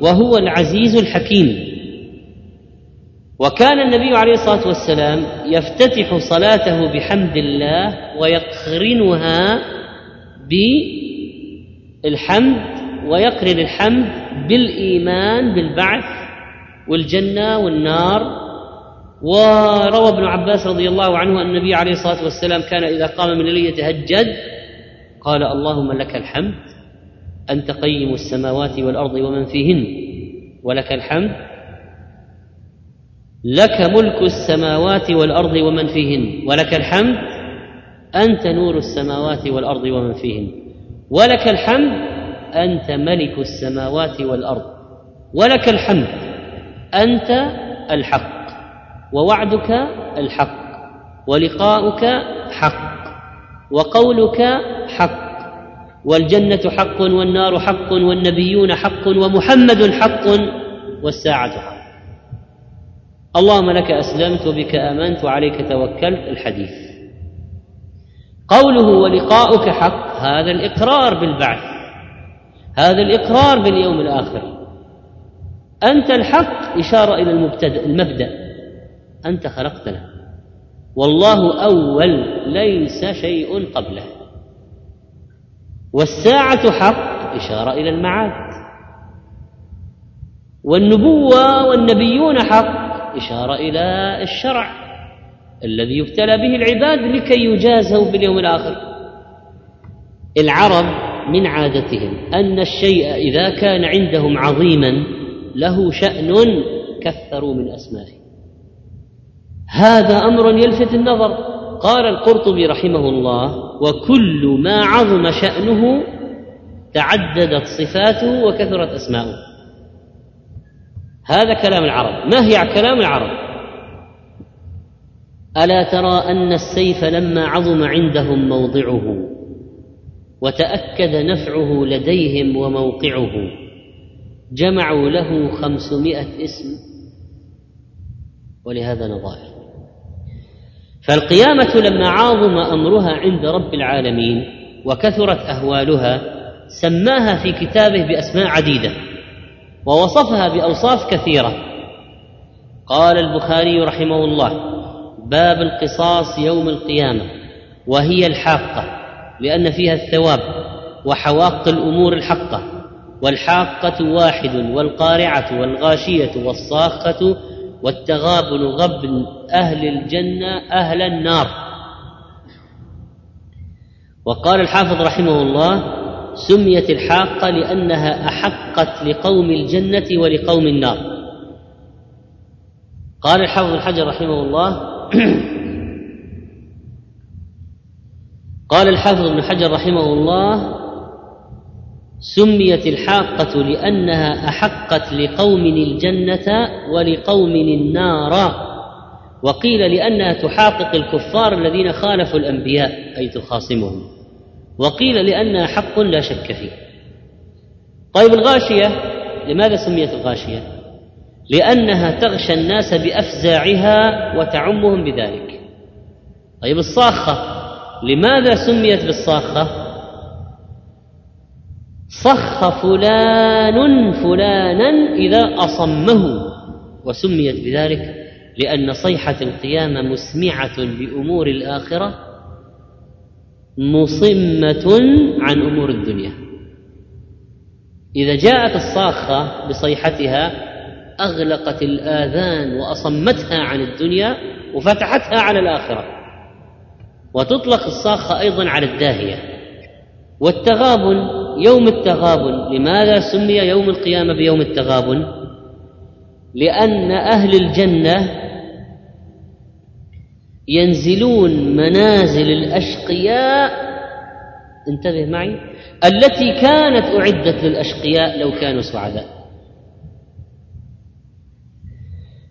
وهو العزيز الحكيم. وكان النبي عليه الصلاة والسلام يفتتح صلاته بحمد الله ويقرنها بالحمد ويقرن الحمد بالإيمان بالبعث والجنة والنار. وروى ابن عباس رضي الله عنه أن النبي عليه الصلاة والسلام كان إذا قام من الليل يتهجد قال اللهم لك الحمد أنت قيم السماوات والأرض ومن فيهن ولك الحمد لك ملك السماوات والأرض ومن فيهن ولك الحمد أنت نور السماوات والأرض ومن فيهن ولك الحمد أنت ملك السماوات والأرض ولك الحمد أنت الحق ووعدك الحق ولقاؤك حق وقولك حق والجنة حق والنار حق والنبيون حق ومحمد حق والساعة حق. اللهم لك أسلمت وبك آمنت وعليك توكلت الحديث. قوله ولقاؤك حق هذا الإقرار بالبعث. هذا الإقرار باليوم الآخر. أنت الحق إشارة إلى المبتدأ المبدأ. أنت خلقتنا والله أول ليس شيء قبله. والساعة حق إشارة إلى المعاد. والنبوة والنبيون حق إشارة إلى الشرع الذي يبتلى به العباد لكي يجازوا باليوم الآخر. العرب من عادتهم أن الشيء إذا كان عندهم عظيما له شأن كثروا من أسمائه. هذا أمر يلفت النظر. قال القرطبي رحمه الله وكل ما عظم شأنه تعددت صفاته وكثرت أسماؤه. هذا كلام العرب. ما هي كلام العرب؟ ألا ترى أن السيف لما عظم عندهم موضعه؟ وتأكد نفعه لديهم وموقعه. جمعوا له خمسمائة اسم. ولهذا نظائر. فالقيامة لما عاظم أمرها عند رب العالمين وكثرت أهوالها سماها في كتابه بأسماء عديدة ووصفها بأوصاف كثيرة. قال البخاري رحمه الله باب القصاص يوم القيامة وهي الحاقة. لأن فيها الثواب وحواق الأمور الحقة والحاقة واحد والقارعة والغاشية والصاخة والتغابن غبن أهل الجنة أهل النار. وقال الحافظ رحمه الله سميت الحاقة لأنها أحقت لقوم الجنة ولقوم النار. قال الحافظ الحجر رحمه الله قال الحافظ ابن حجر رحمه الله سميت الحاقة لأنها أحقت لقوم الجنة ولقوم النار. وقيل لأنها تحاقق الكفار الذين خالفوا الأنبياء أي تخاصمهم. وقيل لأنها حق لا شك فيه. طيب الغاشية لماذا سميت الغاشية؟ لأنها تغشى الناس بأفزاعها وتعمهم بذلك. طيب الصاخة لماذا سميت بالصاخة؟ صخ فلان فلانا إذا أصمه وسميت بذلك لأن صيحة القيامة مسمعة بأمور الآخرة مصمة عن أمور الدنيا. إذا جاءت الصاخة بصيحتها أغلقت الآذان وأصمتها عن الدنيا وفتحتها على الآخرة. وتطلق الصاخة أيضا على الداهية. والتغابن يوم التغابن. لماذا سمي يوم القيامة بيوم التغابن؟ لأن أهل الجنة ينزلون منازل الأشقياء. انتبه معي. التي كانت أعدت للأشقياء لو كانوا سعداء.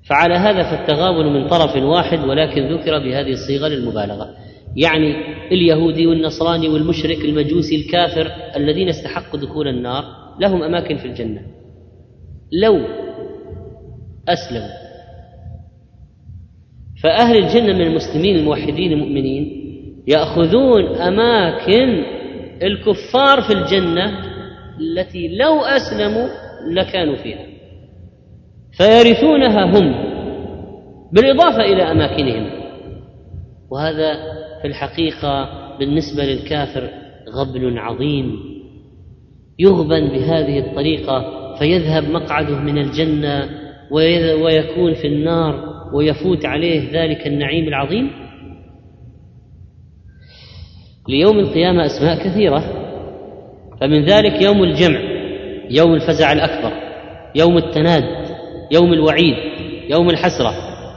فعلى هذا فالتغابن من طرف واحد ولكن ذكر بهذه الصيغة للمبالغة. يعني اليهودي والنصراني والمشرك المجوسي الكافر الذين استحقوا دخول النار لهم أماكن في الجنة. لو أسلموا. فأهل الجنة من المسلمين الموحدين المؤمنين يأخذون أماكن الكفار في الجنة التي لو أسلموا لكانوا فيها. فيرثونها هم بالإضافة إلى أماكنهم. وهذا في الحقيقة بالنسبة للكافر غبن عظيم. يغبن بهذه الطريقة فيذهب مقعده من الجنة ويكون في النار ويفوت عليه ذلك النعيم العظيم. ليوم القيامة أسماء كثيرة فمن ذلك يوم الجمع يوم الفزع الأكبر يوم التناد يوم الوعيد يوم الحسرة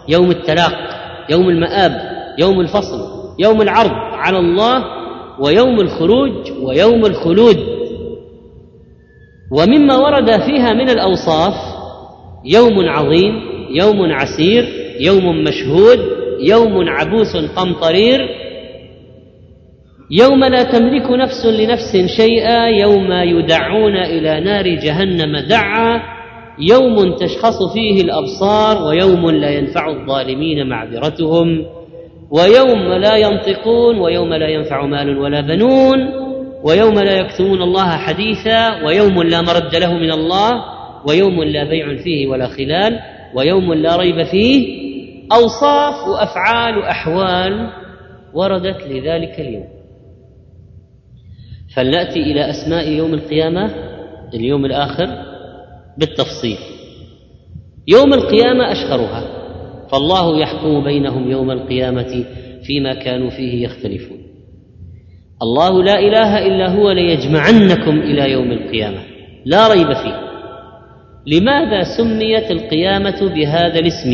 يوم التلاق يوم المآب. يوم الفصل يوم العرض على الله ويوم الخروج ويوم الخلود. ومما ورد فيها من الأوصاف يوم عظيم يوم عسير يوم مشهود يوم عبوس قمطرير. يوم لا تملك نفس لنفس شيئا يوم يدعون إلى نار جهنم دعا. يوم تشخص فيه الأبصار ويوم لا ينفع الظالمين معذرتهم. ويوم لا ينطقون ويوم لا ينفع مال ولا بنون ويوم لا يكتمون الله حديثا ويوم لا مرد له من الله ويوم لا بيع فيه ولا خلال ويوم لا ريب فيه. أوصاف وأفعال وأحوال وردت لذلك اليوم. فلنأتي إلى أسماء يوم القيامة اليوم الآخر بالتفصيل. يوم القيامة أشهرها. فالله يحكم بينهم يوم القيامة فيما كانوا فيه يختلفون. الله لا إله إلا هو ليجمعنكم إلى يوم القيامة. لا ريب فيه. لماذا سميت القيامة بهذا الاسم؟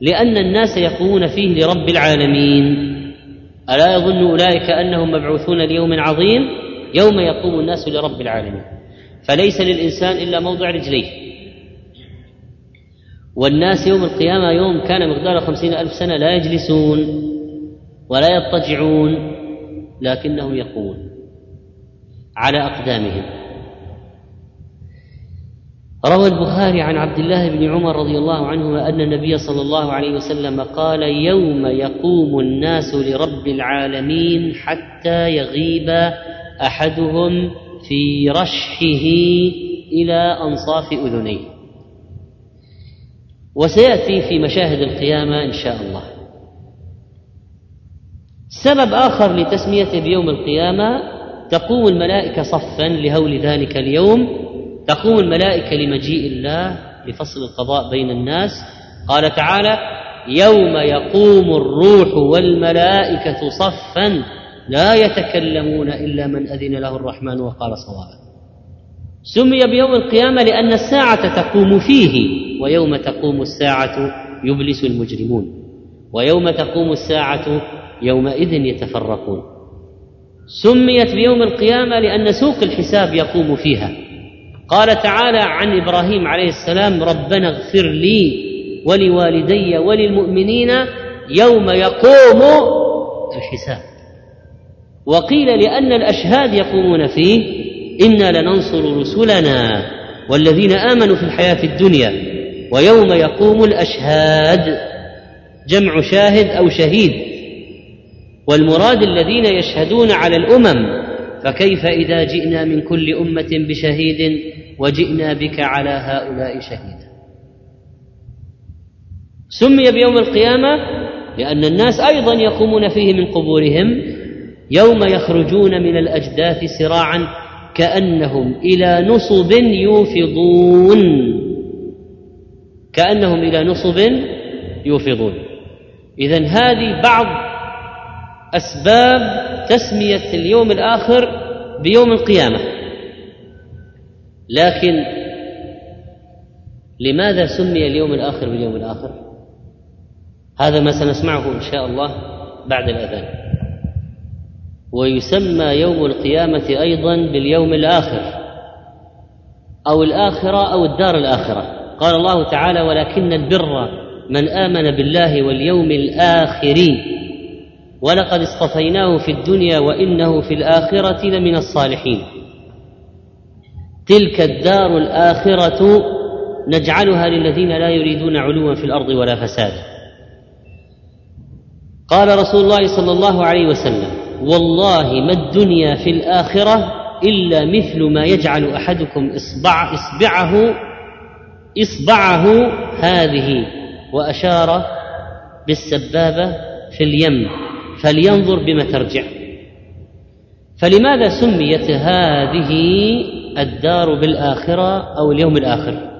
لأن الناس يقومون فيه لرب العالمين. ألا يظن أولئك أنهم مبعوثون ليوم عظيم؟ يوم يقوم الناس لرب العالمين. فليس للإنسان إلا موضع رجليه. والناس يوم القيامة يوم كان مقداره خمسين ألف سنة لا يجلسون ولا يضطجعون لكنهم يقومون على أقدامهم. روى البخاري عن عبد الله بن عمر رضي الله عنهما أن النبي صلى الله عليه وسلم قال يوم يقوم الناس لرب العالمين حتى يغيب أحدهم في رشحه إلى أنصاف أذنيه. وسيأتي في مشاهد القيامة إن شاء الله. سبب آخر لتسميته بيوم القيامة تقوم الملائكة صفا لهول ذلك اليوم تقوم الملائكة لمجيء الله لفصل القضاء بين الناس. قال تعالى يوم يقوم الروح والملائكة صفا لا يتكلمون إلا من أذن له الرحمن وقال صوابا. سمي بيوم القيامة لأن الساعة تقوم فيه. ويوم تقوم الساعة يبلس المجرمون. ويوم تقوم الساعة يومئذ يتفرقون. سميت بيوم القيامة لأن سوق الحساب يقوم فيها. قال تعالى عن إبراهيم عليه السلام ربنا اغفر لي ولوالدي وللمؤمنين يوم يقوم الحساب. وقيل لأن الأشهاد يقومون فيه إنا لننصر رسلنا والذين آمنوا في الحياة الدنيا ويوم يقوم الأشهاد. جمع شاهد أو شهيد. والمراد الذين يشهدون على الأمم فكيف إذا جئنا من كل أمة بشهيد وجئنا بك على هؤلاء شهيدا؟ سمي بيوم القيامة لأن الناس أيضا يقومون فيه من قبورهم. يوم يخرجون من الأجداث سراعا كأنهم إلى نصب يوفضون. كأنهم إلى نصب يوفضون. إذا هذه بعض أسباب تسمية اليوم الآخر بيوم القيامة. لكن لماذا سمي اليوم الآخر باليوم الآخر؟ هذا ما سنسمعه إن شاء الله بعد الأذان. ويسمى يوم القيامة أيضا باليوم الآخر أو الآخرة أو الدار الآخرة. قال الله تعالى ولكن البر من آمن بالله واليوم الآخر. ولقد اصطفيناه في الدنيا وإنه في الآخرة لمن الصالحين. تلك الدار الآخرة نجعلها للذين لا يريدون علوا في الأرض ولا فسادا قال رسول الله صلى الله عليه وسلم والله ما الدنيا في الآخرة إلا مثل ما يجعل أحدكم إصبع إصبعه إصبعه هذه وأشار بالسبابة في اليم فلينظر بما ترجع. فلماذا سميت هذه الدار بالآخرة أو اليوم الآخر؟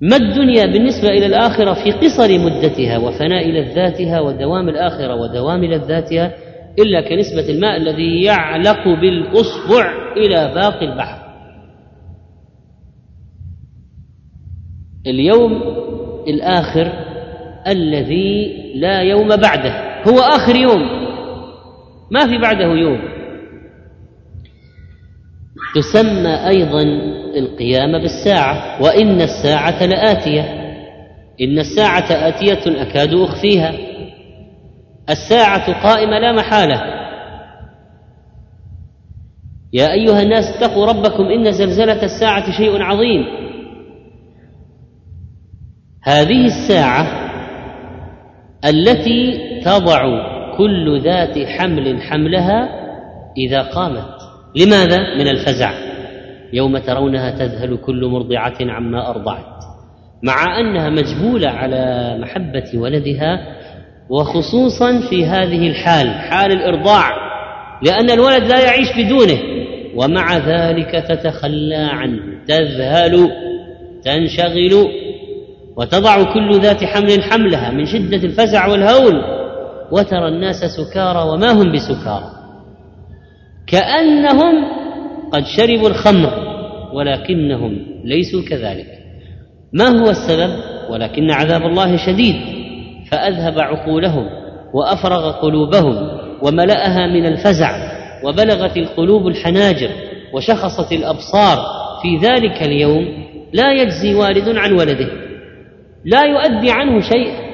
ما الدنيا بالنسبة إلى الآخرة في قصر مدتها وفناء لذاتها ودوام الآخرة ودوام لذاتها إلا كنسبة الماء الذي يعلق بالأصبع إلى باقي البحر؟ اليوم الآخر الذي لا يوم بعده هو آخر يوم ما في بعده يوم. تسمى أيضا القيامة بالساعة وإن الساعة لآتية إن الساعة آتية أكاد أخفيها. الساعة قائمة لا محالة. يا أيها الناس اتقوا ربكم إن زلزلة الساعة شيء عظيم. هذه الساعة التي تضع كل ذات حمل حملها إذا قامت. لماذا؟ من الفزع. يوم ترونها تذهل كل مرضعة عما أرضعت. مع أنها مجبولة على محبة ولدها وخصوصا في هذه الحال حال الإرضاع لأن الولد لا يعيش بدونه. ومع ذلك تتخلى عنه تذهل تنشغل. وتضع كل ذات حمل حملها من شدة الفزع والهول وترى الناس سكارى وما هم بسكارى. كأنهم قد شربوا الخمر ولكنهم ليسوا كذلك. ما هو السبب؟ ولكن عذاب الله شديد. فأذهب عقولهم وأفرغ قلوبهم وملأها من الفزع وبلغت القلوب الحناجر وشخصت الأبصار. في ذلك اليوم لا يجزي والد عن ولده. لا يؤدي عنه شيئا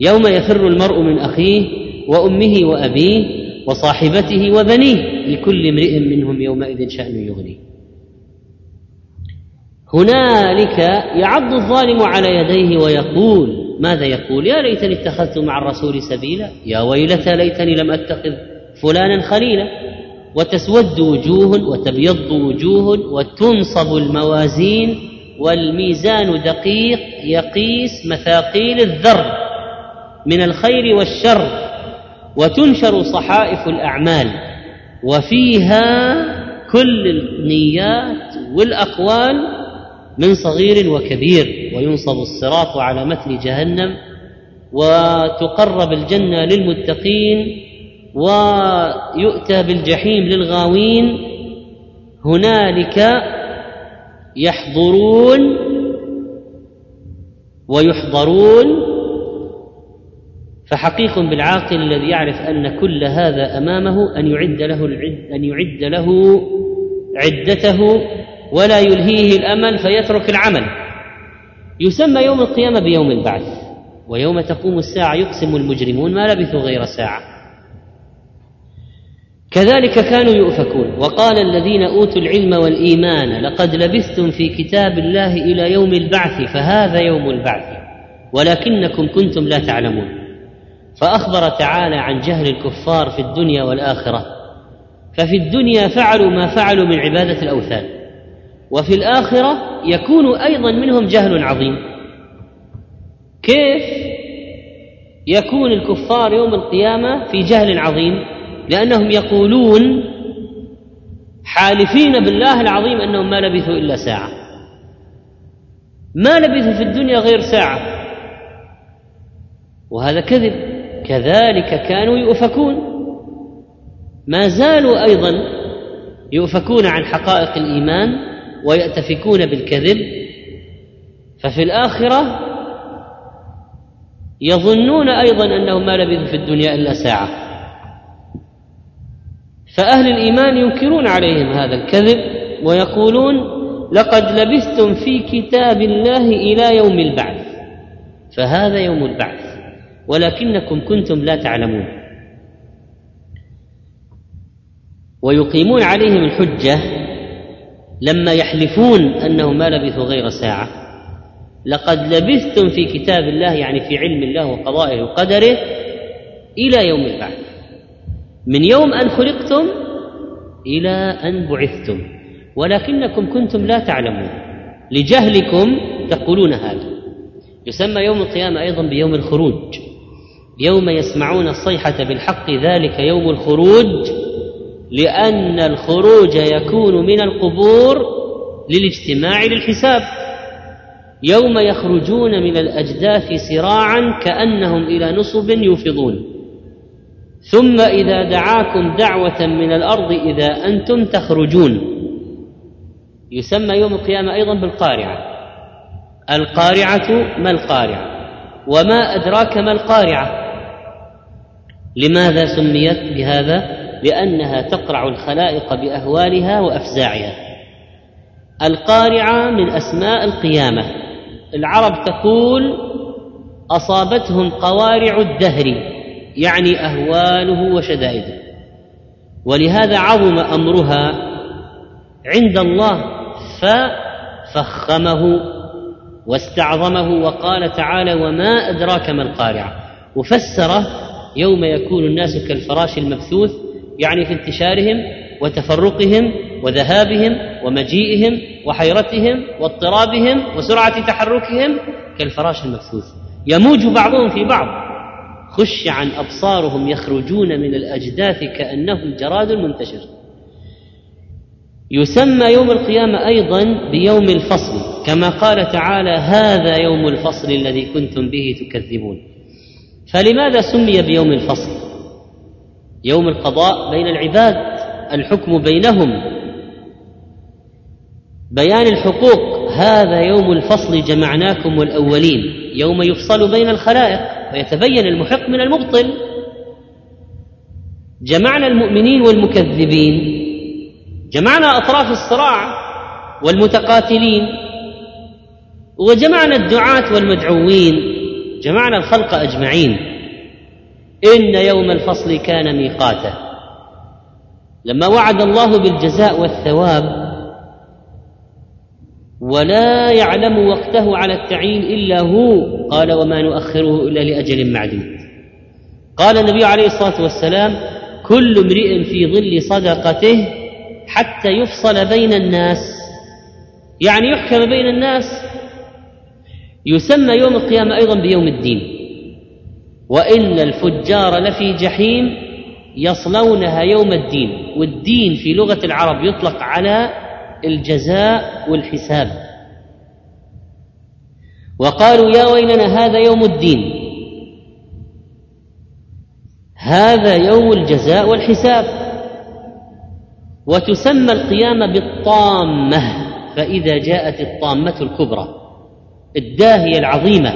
يوم يفر المرء من أخيه وأمه وأبيه وصاحبته وبنيه لكل امرئ منهم يومئذ شأن يغنيه. هنالك يعض الظالم على يديه ويقول ماذا يقول؟ يا ليتني اتخذت مع الرسول سبيلا. يا ويلتى ليتني لم أتخذ فلانا خليلا. وتسود وجوه وتبيض وجوه وتنصب الموازين والميزان دقيق يقيس مثاقيل الذر من الخير والشر وتنشر صحائف الأعمال وفيها كل النيات والأقوال من صغير وكبير وينصب الصراط على متن جهنم وتقرب الجنة للمتقين ويؤتى بالجحيم للغاوين. هنالك يحضرون ويحضرون فحقيق بالعاقل الذي يعرف أن كل هذا أمامه أن يعد له العد أن يعد له عدته ولا يلهيه الأمل فيترك العمل. يسمى يوم القيامة بيوم البعث ويوم تقوم الساعة يقسم المجرمون ما لبثوا غير ساعة. كذلك كانوا يؤفكون. وقال الذين أوتوا العلم والإيمان لقد لبثتم في كتاب الله إلى يوم البعث فهذا يوم البعث ولكنكم كنتم لا تعلمون. فأخبر تعالى عن جهل الكفار في الدنيا والآخرة. ففي الدنيا فعلوا ما فعلوا من عبادة الأوثان. وفي الآخرة يكون أيضا منهم جهل عظيم. كيف يكون الكفار يوم القيامة في جهل عظيم؟ لأنهم يقولون حالفين بالله العظيم أنهم ما لبثوا إلا ساعة. ما لبثوا في الدنيا غير ساعة. وهذا كذب. كذلك كانوا يؤفكون. ما زالوا أيضا يؤفكون عن حقائق الإيمان ويأتفكون بالكذب. ففي الآخرة يظنون أيضا أنهم ما لبثوا في الدنيا إلا ساعة. فأهل الإيمان ينكرون عليهم هذا الكذب ويقولون لقد لبثتم في كتاب الله إلى يوم البعث فهذا يوم البعث ولكنكم كنتم لا تعلمون. ويقيمون عليهم الحجة لما يحلفون أنهم ما لبثوا غير ساعة. لقد لبثتم في كتاب الله يعني في علم الله وقضائه وقدره إلى يوم البعث. من يوم أن خلقتم إلى أن بعثتم. ولكنكم كنتم لا تعلمون. لجهلكم تقولون هذا. يسمى يوم القيامة أيضا بيوم الخروج. يوم يسمعون الصيحة بالحق ذلك يوم الخروج لأن الخروج يكون من القبور للاجتماع للحساب. يوم يخرجون من الأجداث سراعا كأنهم إلى نصب يوفضون. ثم إذا دعاكم دعوة من الأرض إذا أنتم تخرجون. يسمى يوم القيامة أيضا بالقارعة. القارعة ما القارعة؟ وما أدراك ما القارعة؟ لماذا سميت بهذا؟ لأنها تقرع الخلائق بأهوالها وأفزاعها. القارعة من أسماء القيامة. العرب تقول أصابتهم قوارع الدهر. يعني أهواله وشدائده. ولهذا عظم أمرها عند الله ففخمه واستعظمه وقال تعالى وما أدراك ما القارعة. وفسره يوم يكون الناس كالفراش المبثوث يعني في انتشارهم وتفرقهم وذهابهم ومجيئهم وحيرتهم واضطرابهم وسرعة تحركهم كالفراش المبثوث. يموج بعضهم في بعض. خش عن أبصارهم يخرجون من الأجداث كأنهم جراد منتشر. يسمى يوم القيامة أيضا بيوم الفصل كما قال تعالى هذا يوم الفصل الذي كنتم به تكذبون. فلماذا سمي بيوم الفصل؟ يوم القضاء بين العباد الحكم بينهم. بيان الحقوق هذا يوم الفصل جمعناكم والأولين يوم يفصل بين الخلائق. ويتبين المحق من المبطل. جمعنا المؤمنين والمكذبين. جمعنا أطراف الصراع والمتقاتلين. وجمعنا الدعاة والمدعوين. جمعنا الخلق أجمعين. إن يوم الفصل كان ميقاتا لما وعد الله بالجزاء والثواب ولا يعلم وقته على التعيين إلا هو. قال وما نؤخره إلا لأجل معدود قال النبي عليه الصلاة والسلام كل امرئ في ظل صدقته حتى يفصل بين الناس. يعني يحكم بين الناس. يسمى يوم القيامة أيضا بيوم الدين. وان الفجار لفي جحيم يصلونها يوم الدين. والدين في لغة العرب يطلق على الجزاء والحساب. وقالوا يا ويلنا هذا يوم الدين. هذا يوم الجزاء والحساب. وتسمى القيامة بالطامة فإذا جاءت الطامة الكبرى الداهية العظيمة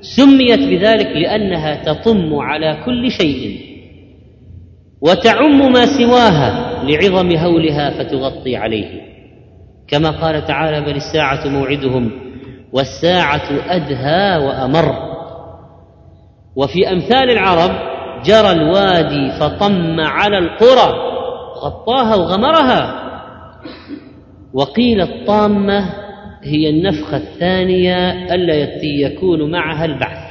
سميت بذلك لأنها تطم على كل شيء. وتعم ما سواها لعظم هولها فتغطي عليه. كما قال تعالى بل الساعة موعدهم والساعة أدهى وأمر. وفي أمثال العرب جرى الوادي فطم على القرى غطاها وغمرها. وقيل الطامة هي النفخة الثانية التي يكون معها البعث.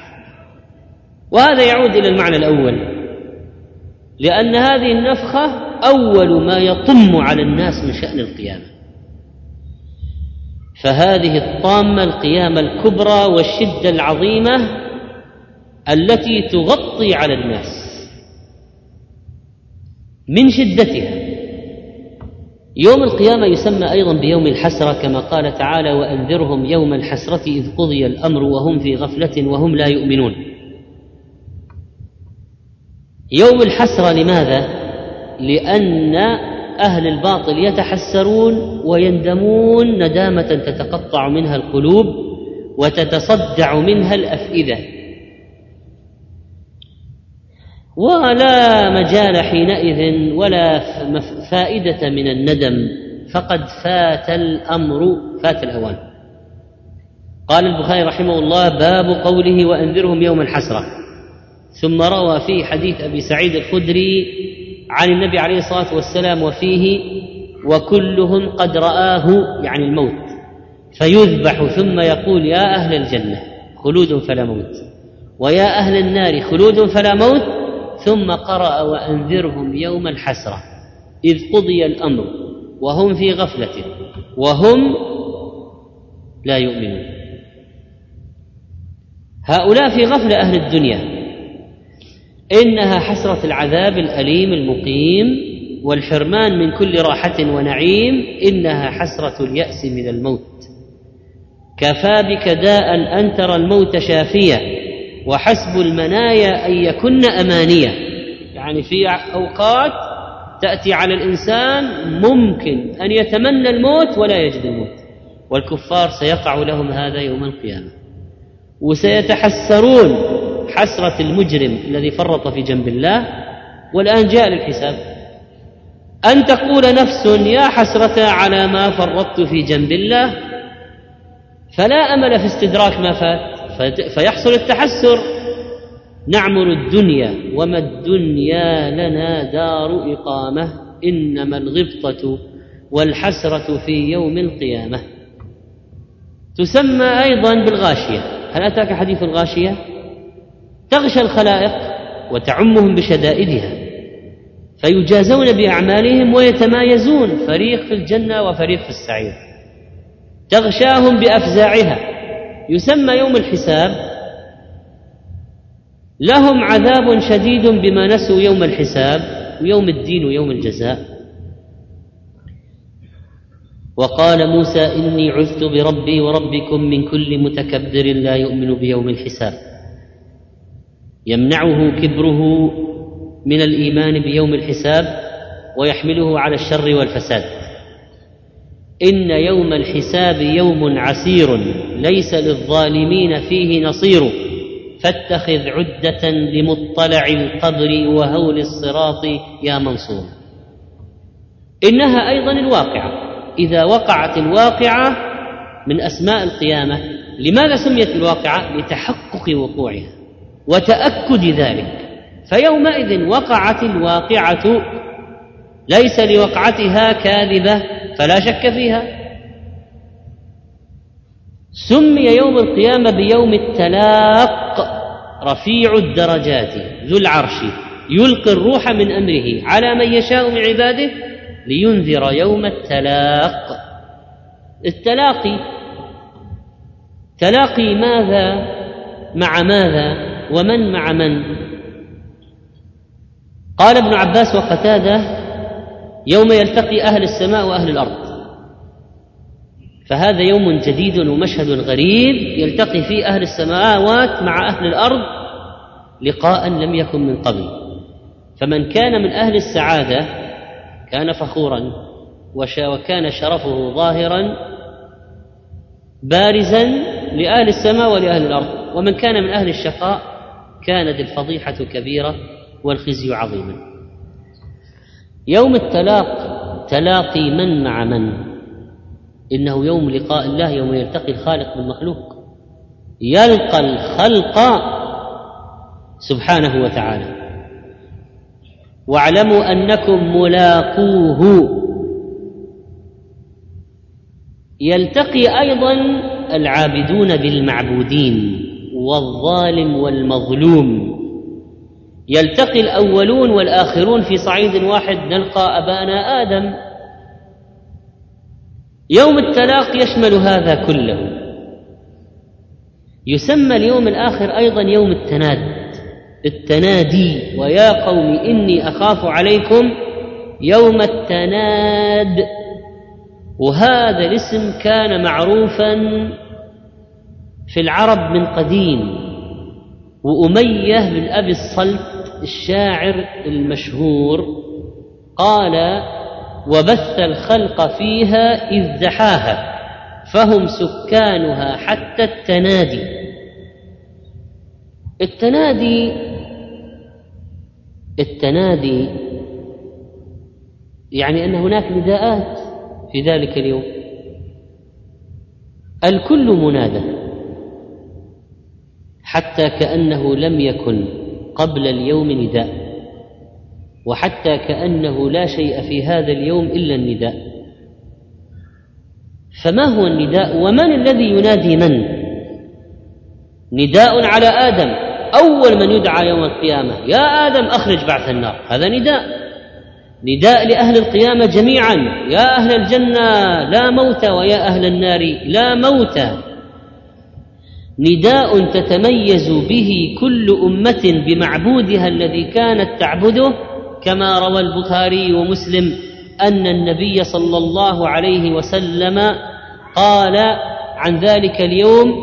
وهذا يعود إلى المعنى الأول. لأن هذه النفخة أول ما يطم على الناس من شأن القيامة. فهذه الطامة القيامة الكبرى والشدة العظيمة التي تغطي على الناس من شدتها. يوم القيامة يسمى أيضا بيوم الحسرة كما قال تعالى وأنذرهم يوم الحسرة إذ قضي الأمر وهم في غفلة وهم لا يؤمنون. يوم الحسرة لماذا؟ لأن أهل الباطل يتحسرون ويندمون ندامة تتقطع منها القلوب وتتصدع منها الأفئدة. ولا مجال حينئذ ولا فائدة من الندم فقد فات الأمر فات الأوان. قال البخاري رحمه الله باب قوله وأنذرهم يوم الحسرة. ثم روى فيه حديث أبي سعيد الخدري عن النبي عليه الصلاة والسلام وفيه وكلهم قد رآه يعني الموت فيذبح ثم يقول يا أهل الجنة خلود فلا موت ويا أهل النار خلود فلا موت ثم قرأ وأنذرهم يوم الحسرة إذ قضي الأمر وهم في غفلة وهم لا يؤمنون هؤلاء في غفلة أهل الدنيا إنها حسرة العذاب الأليم المقيم والحرمان من كل راحة ونعيم إنها حسرة اليأس من الموت. كفى بك داء أن ترى الموت شافيا وحسب المنايا أن يكن أمانية. يعني في أوقات تأتي على الإنسان ممكن أن يتمنى الموت ولا يجد الموت والكفار سيقع لهم هذا يوم القيامة. وسيتحسرون حسرة المجرم الذي فرط في جنب الله والآن جاء للحساب. أن تقول نفس يا حسرة على ما فرطت في جنب الله فلا أمل في استدراك ما فات فيحصل التحسر. نعمر الدنيا وما الدنيا لنا دار إقامة إنما الغبطة والحسرة في يوم القيامة. تسمى أيضا بالغاشية. هل أتاك حديث الغاشية؟ تغشى الخلائق وتعمهم بشدائدها فيجازون بأعمالهم ويتمايزون فريق في الجنة وفريق في السعير. تغشاهم بأفزاعها يسمى يوم الحساب. لهم عذاب شديد بما نسوا يوم الحساب ويوم الدين ويوم الجزاء. وقال موسى إني عذت بربي وربكم من كل متكبر لا يؤمن بيوم الحساب. يمنعه كبره من الإيمان بيوم الحساب ويحمله على الشر والفساد. إن يوم الحساب يوم عسير ليس للظالمين فيه نصير. فاتخذ عدة لمطلع القبر وهول الصراط يا منصور. إنها أيضا الواقعة. إذا وقعت الواقعة من أسماء القيامة لماذا سميت الواقعة؟ لتحقق وقوعها. وتأكد ذلك. فيومئذ وقعت الواقعة ليس لوقعتها كاذبة فلا شك فيها. سمي يوم القيامة بيوم التلاق رفيع الدرجات ذو العرش يلقي الروح من أمره على من يشاء من عباده لينذر يوم التلاق. التلاقي تلاقي ماذا مع ماذا؟ ومن مع من؟ قال ابن عباس وقتاده يوم يلتقي أهل السماء وأهل الأرض. فهذا يوم جديد ومشهد غريب يلتقي فيه أهل السماوات مع أهل الأرض لقاء لم يكن من قبل. فمن كان من أهل السعادة كان فخورا وكان شرفه ظاهرا بارزا لأهل السماء ولأهل الأرض. ومن كان من أهل الشقاء كانت الفضيحة كبيرة والخزي عظيما. يوم التلاق تلاقي من مع من؟ إنه يوم لقاء الله يوم يلتقي الخالق بالمخلوق. يلقى الخلق سبحانه وتعالى. واعلموا أنكم ملاقوه. يلتقي أيضا العابدون بالمعبودين. والظالم والمظلوم. يلتقي الأولون والآخرون في صعيد واحد نلقى أبانا آدم. يوم التلاق يشمل هذا كله. يسمى اليوم الآخر أيضا يوم التناد التنادي ويا قوم إني أخاف عليكم يوم التناد. وهذا الاسم كان معروفا في العرب من قديم وأمية بن أبي الصلت الشاعر المشهور قال وبث الخلق فيها إذ زحاها فهم سكانها حتى التنادي. التنادي التنادي يعني أن هناك نداءات في ذلك اليوم. الكل منادى. حتى كأنه لم يكن قبل اليوم نداء وحتى كأنه لا شيء في هذا اليوم إلا النداء. فما هو النداء؟ ومن الذي ينادي من؟ نداء على آدم. أول من يدعى يوم القيامة يا آدم أخرج بعث النار. هذا نداء. نداء لأهل القيامة جميعا. يا أهل الجنة لا موت ويا أهل النار لا موت نداء تتميز به كل أمة بمعبودها الذي كانت تعبده كما روى البخاري ومسلم أن النبي صلى الله عليه وسلم قال عن ذلك اليوم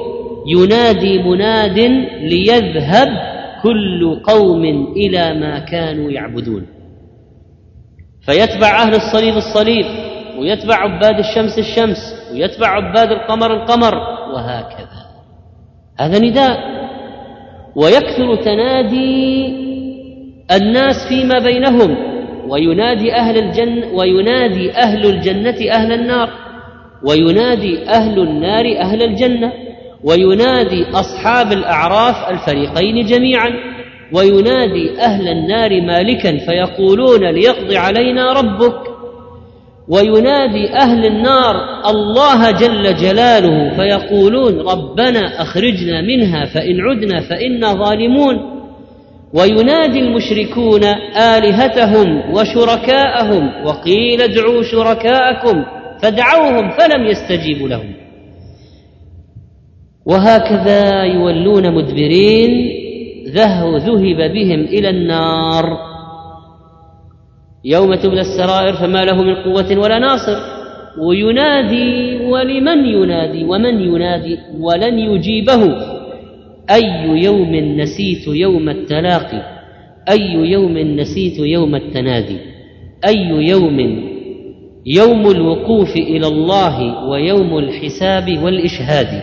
ينادي مناد ليذهب كل قوم إلى ما كانوا يعبدون. فيتبع أهل الصليب الصليب ويتبع عباد الشمس الشمس ويتبع عباد القمر القمر وهكذا. هذا نداء. ويكثر تنادي الناس فيما بينهم وينادي أهل الجنة وينادي أهل الجنة أهل النار وينادي أهل النار أهل الجنة وينادي أصحاب الأعراف الفريقين جميعا وينادي أهل النار مالكا فيقولون ليقضي علينا ربك. وينادي أهل النار الله جل جلاله فيقولون ربنا أخرجنا منها فإن عدنا فانا ظالمون وينادي المشركون آلهتهم وشركاءهم وقيل ادعوا شركاءكم فدعوهم فلم يستجيبوا لهم وهكذا يولون مدبرين ذهب بهم إلى النار يوم تبلى السرائر فما له من قوة ولا ناصر. وينادي ولمن ينادي ومن ينادي ولن يجيبه. أي يوم نسيت يوم التلاقي؟ أي يوم نسيت يوم التنادي؟ أي يوم؟ يوم الوقوف إلى الله ويوم الحساب والإشهاد.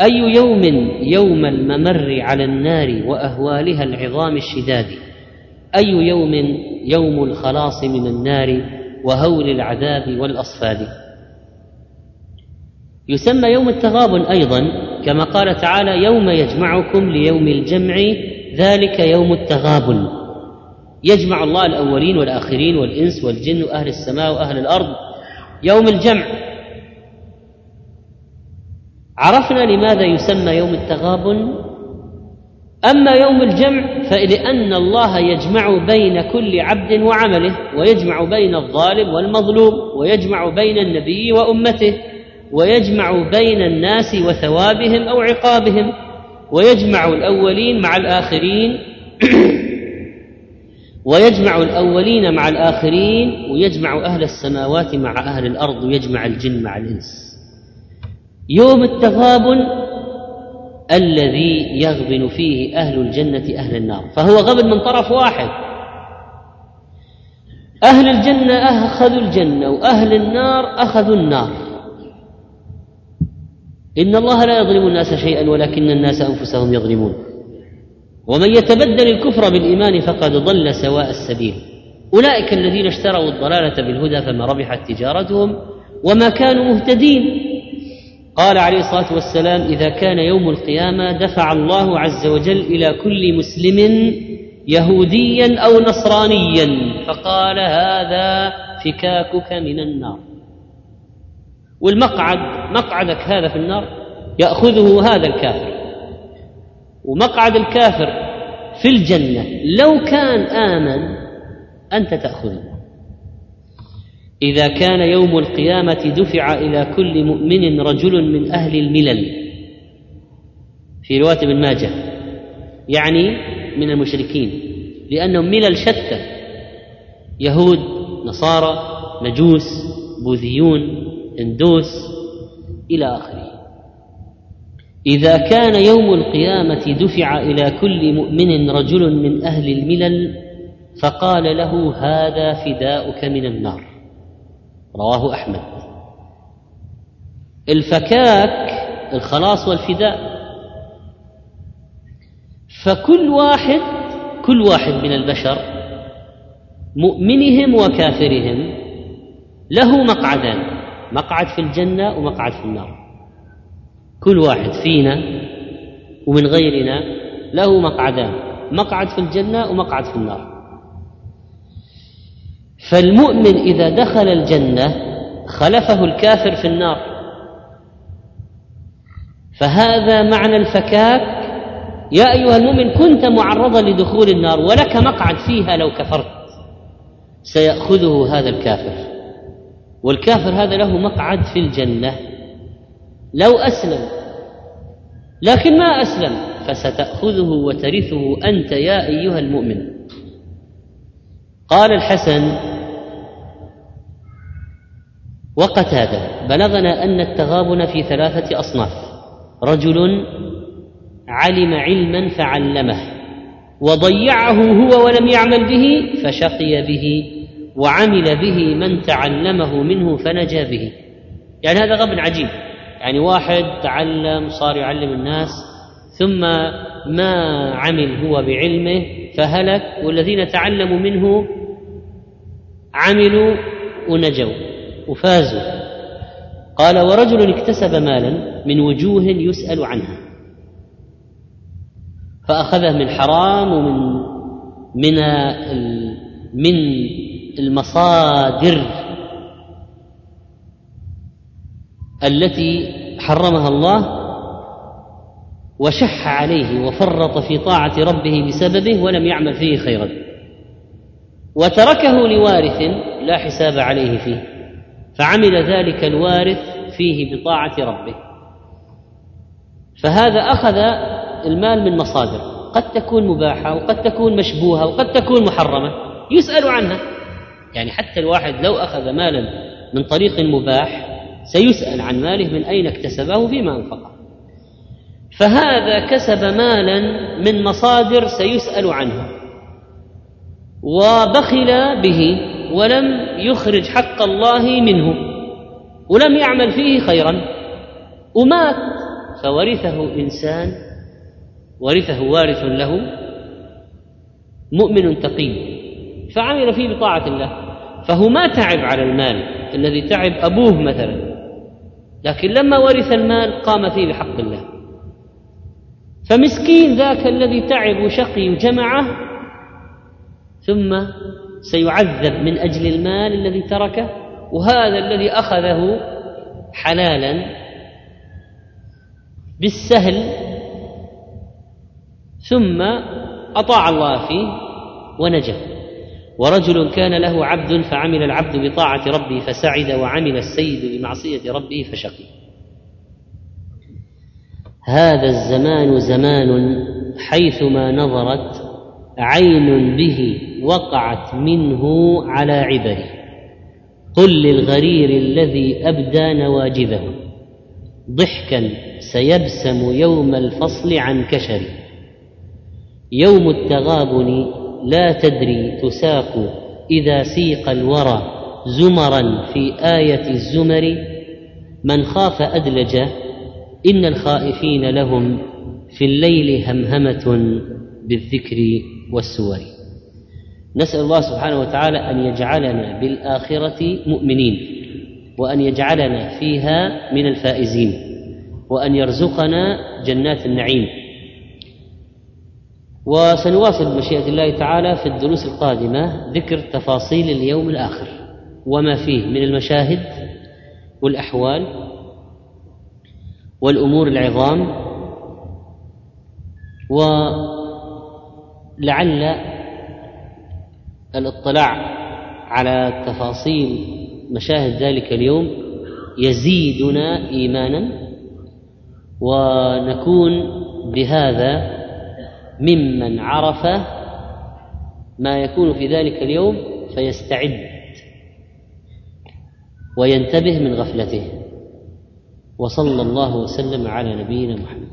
أي يوم؟ يوم الممر على النار وأهوالها العظام الشداد. أي يوم يوم الخلاص من النار وهول العذاب والأصفاد. يسمى يوم التغابن أيضا كما قال تعالى يوم يجمعكم ليوم الجمع ذلك يوم التغابن. يجمع الله الأولين والآخرين والإنس والجن وأهل السماء وأهل الأرض. يوم الجمع. عرفنا لماذا يسمى يوم التغابن؟ أما يوم الجمع فلأن الله يجمع بين كل عبد وعمله ويجمع بين الظالم والمظلوم ويجمع بين النبي وأمته ويجمع بين الناس وثوابهم أو عقابهم ويجمع الأولين مع الآخرين ويجمع الأولين مع الآخرين ويجمع أهل السماوات مع أهل الأرض ويجمع الجن مع الإنس. يوم التغابن الذي يغبن فيه أهل الجنة أهل النار. فهو غبن من طرف واحد. أهل الجنة أخذوا الجنة وأهل النار أخذوا النار. إن الله لا يظلم الناس شيئا ولكن الناس أنفسهم يظلمون. ومن يتبدل الكفر بالإيمان فقد ضل سواء السبيل. أولئك الذين اشتروا الضلالة بالهدى فما ربحت تجارتهم وما كانوا مهتدين. قال عليه الصلاة والسلام إذا كان يوم القيامة دفع الله عز وجل إلى كل مسلم يهوديا أو نصرانيا فقال هذا فكاكك من النار. والمقعد مقعدك هذا في النار يأخذه هذا الكافر ومقعد الكافر في الجنة لو كان آمن أنت تأخذه. إذا كان يوم القيامة دفع إلى كل مؤمن رجل من أهل الملل. في رواية ابن ماجه يعني من المشركين لأنهم ملل شتى. يهود نصارى مجوس بوذيون هندوس إلى آخره. إذا كان يوم القيامة دفع إلى كل مؤمن رجل من أهل الملل فقال له هذا فداؤك من النار. رواه أحمد. الفكاك الخلاص والفداء. فكل واحد كل واحد من البشر مؤمنهم وكافرهم له مقعدان مقعد في الجنة ومقعد في النار. كل واحد فينا ومن غيرنا له مقعدان مقعد في الجنة ومقعد في النار. فالمؤمن إذا دخل الجنة خلفه الكافر في النار. فهذا معنى الفكاك. يا أيها المؤمن كنت معرضا لدخول النار ولك مقعد فيها لو كفرت. سيأخذه هذا الكافر. والكافر هذا له مقعد في الجنة. لو أسلم لكن ما أسلم فستأخذه وترثه أنت يا أيها المؤمن. قال الحسن وقتاده بلغنا أن التغابن في ثلاثة أصناف. رجل علم علما فعلمه وضيعه هو ولم يعمل به فشقي به وعمل به من تعلمه منه فنجا به. يعني هذا غبن عجيب. يعني واحد تعلم صار يعلم الناس ثم ما عمل هو بعلمه فهلك والذين تعلموا منه عملوا ونجوا وفازوا. قال ورجل اكتسب مالا من وجوه يسأل عنها فأخذه من حرام ومن من من المصادر التي حرمها الله وشح عليه وفرط في طاعة ربه بسببه ولم يعمل فيه خيرا. وتركه لوارث لا حساب عليه فيه فعمل ذلك الوارث فيه بطاعة ربه. فهذا أخذ المال من مصادر قد تكون مباحة وقد تكون مشبوهة وقد تكون محرمة يسأل عنها. يعني حتى الواحد لو أخذ مالا من طريق مباح سيسأل عن ماله من أين اكتسبه فيما أنفقه. فهذا كسب مالا من مصادر سيسأل عنه وبخل به ولم يخرج حق الله منه ولم يعمل فيه خيرا. ومات فورثه إنسان ورثه وارث له مؤمن تقي فعمل فيه بطاعة الله. فهو ما تعب على المال الذي تعب أبوه مثلا لكن لما ورث المال قام فيه بحق الله. فمسكين ذاك الذي تعب وشقي وجمعه ثم سيعذب من أجل المال الذي تركه وهذا الذي أخذه حلالا بالسهل. ثم أطاع الله فيه ونجا. ورجل كان له عبد فعمل العبد بطاعة ربه فسعد وعمل السيد بمعصية ربه فشقي هذا الزمان زمان حيثما نظرت عين به وقعت منه على عبره. قل للغرير الذي أبدى نواجذه ضحكا سيبسم يوم الفصل عن كشر يوم التغابن لا تدري تساق إذا سيق الورى زمرا في آية الزمر. من خاف أدلج إن الخائفين لهم في الليل همهمة بالذكر والسور. نسأل الله سبحانه وتعالى أن يجعلنا بالآخرة مؤمنين وأن يجعلنا فيها من الفائزين وأن يرزقنا جنات النعيم. وسنواصل بمشيئة الله تعالى في الدروس القادمة ذكر تفاصيل اليوم الآخر وما فيه من المشاهد والأحوال والأمور العظام ولعل الاطلاع على تفاصيل مشاهد ذلك اليوم يزيدنا إيمانا ونكون بهذا ممن عرف ما يكون في ذلك اليوم فيستعد وينتبه من غفلته. وصلى الله وسلم على نبينا محمد.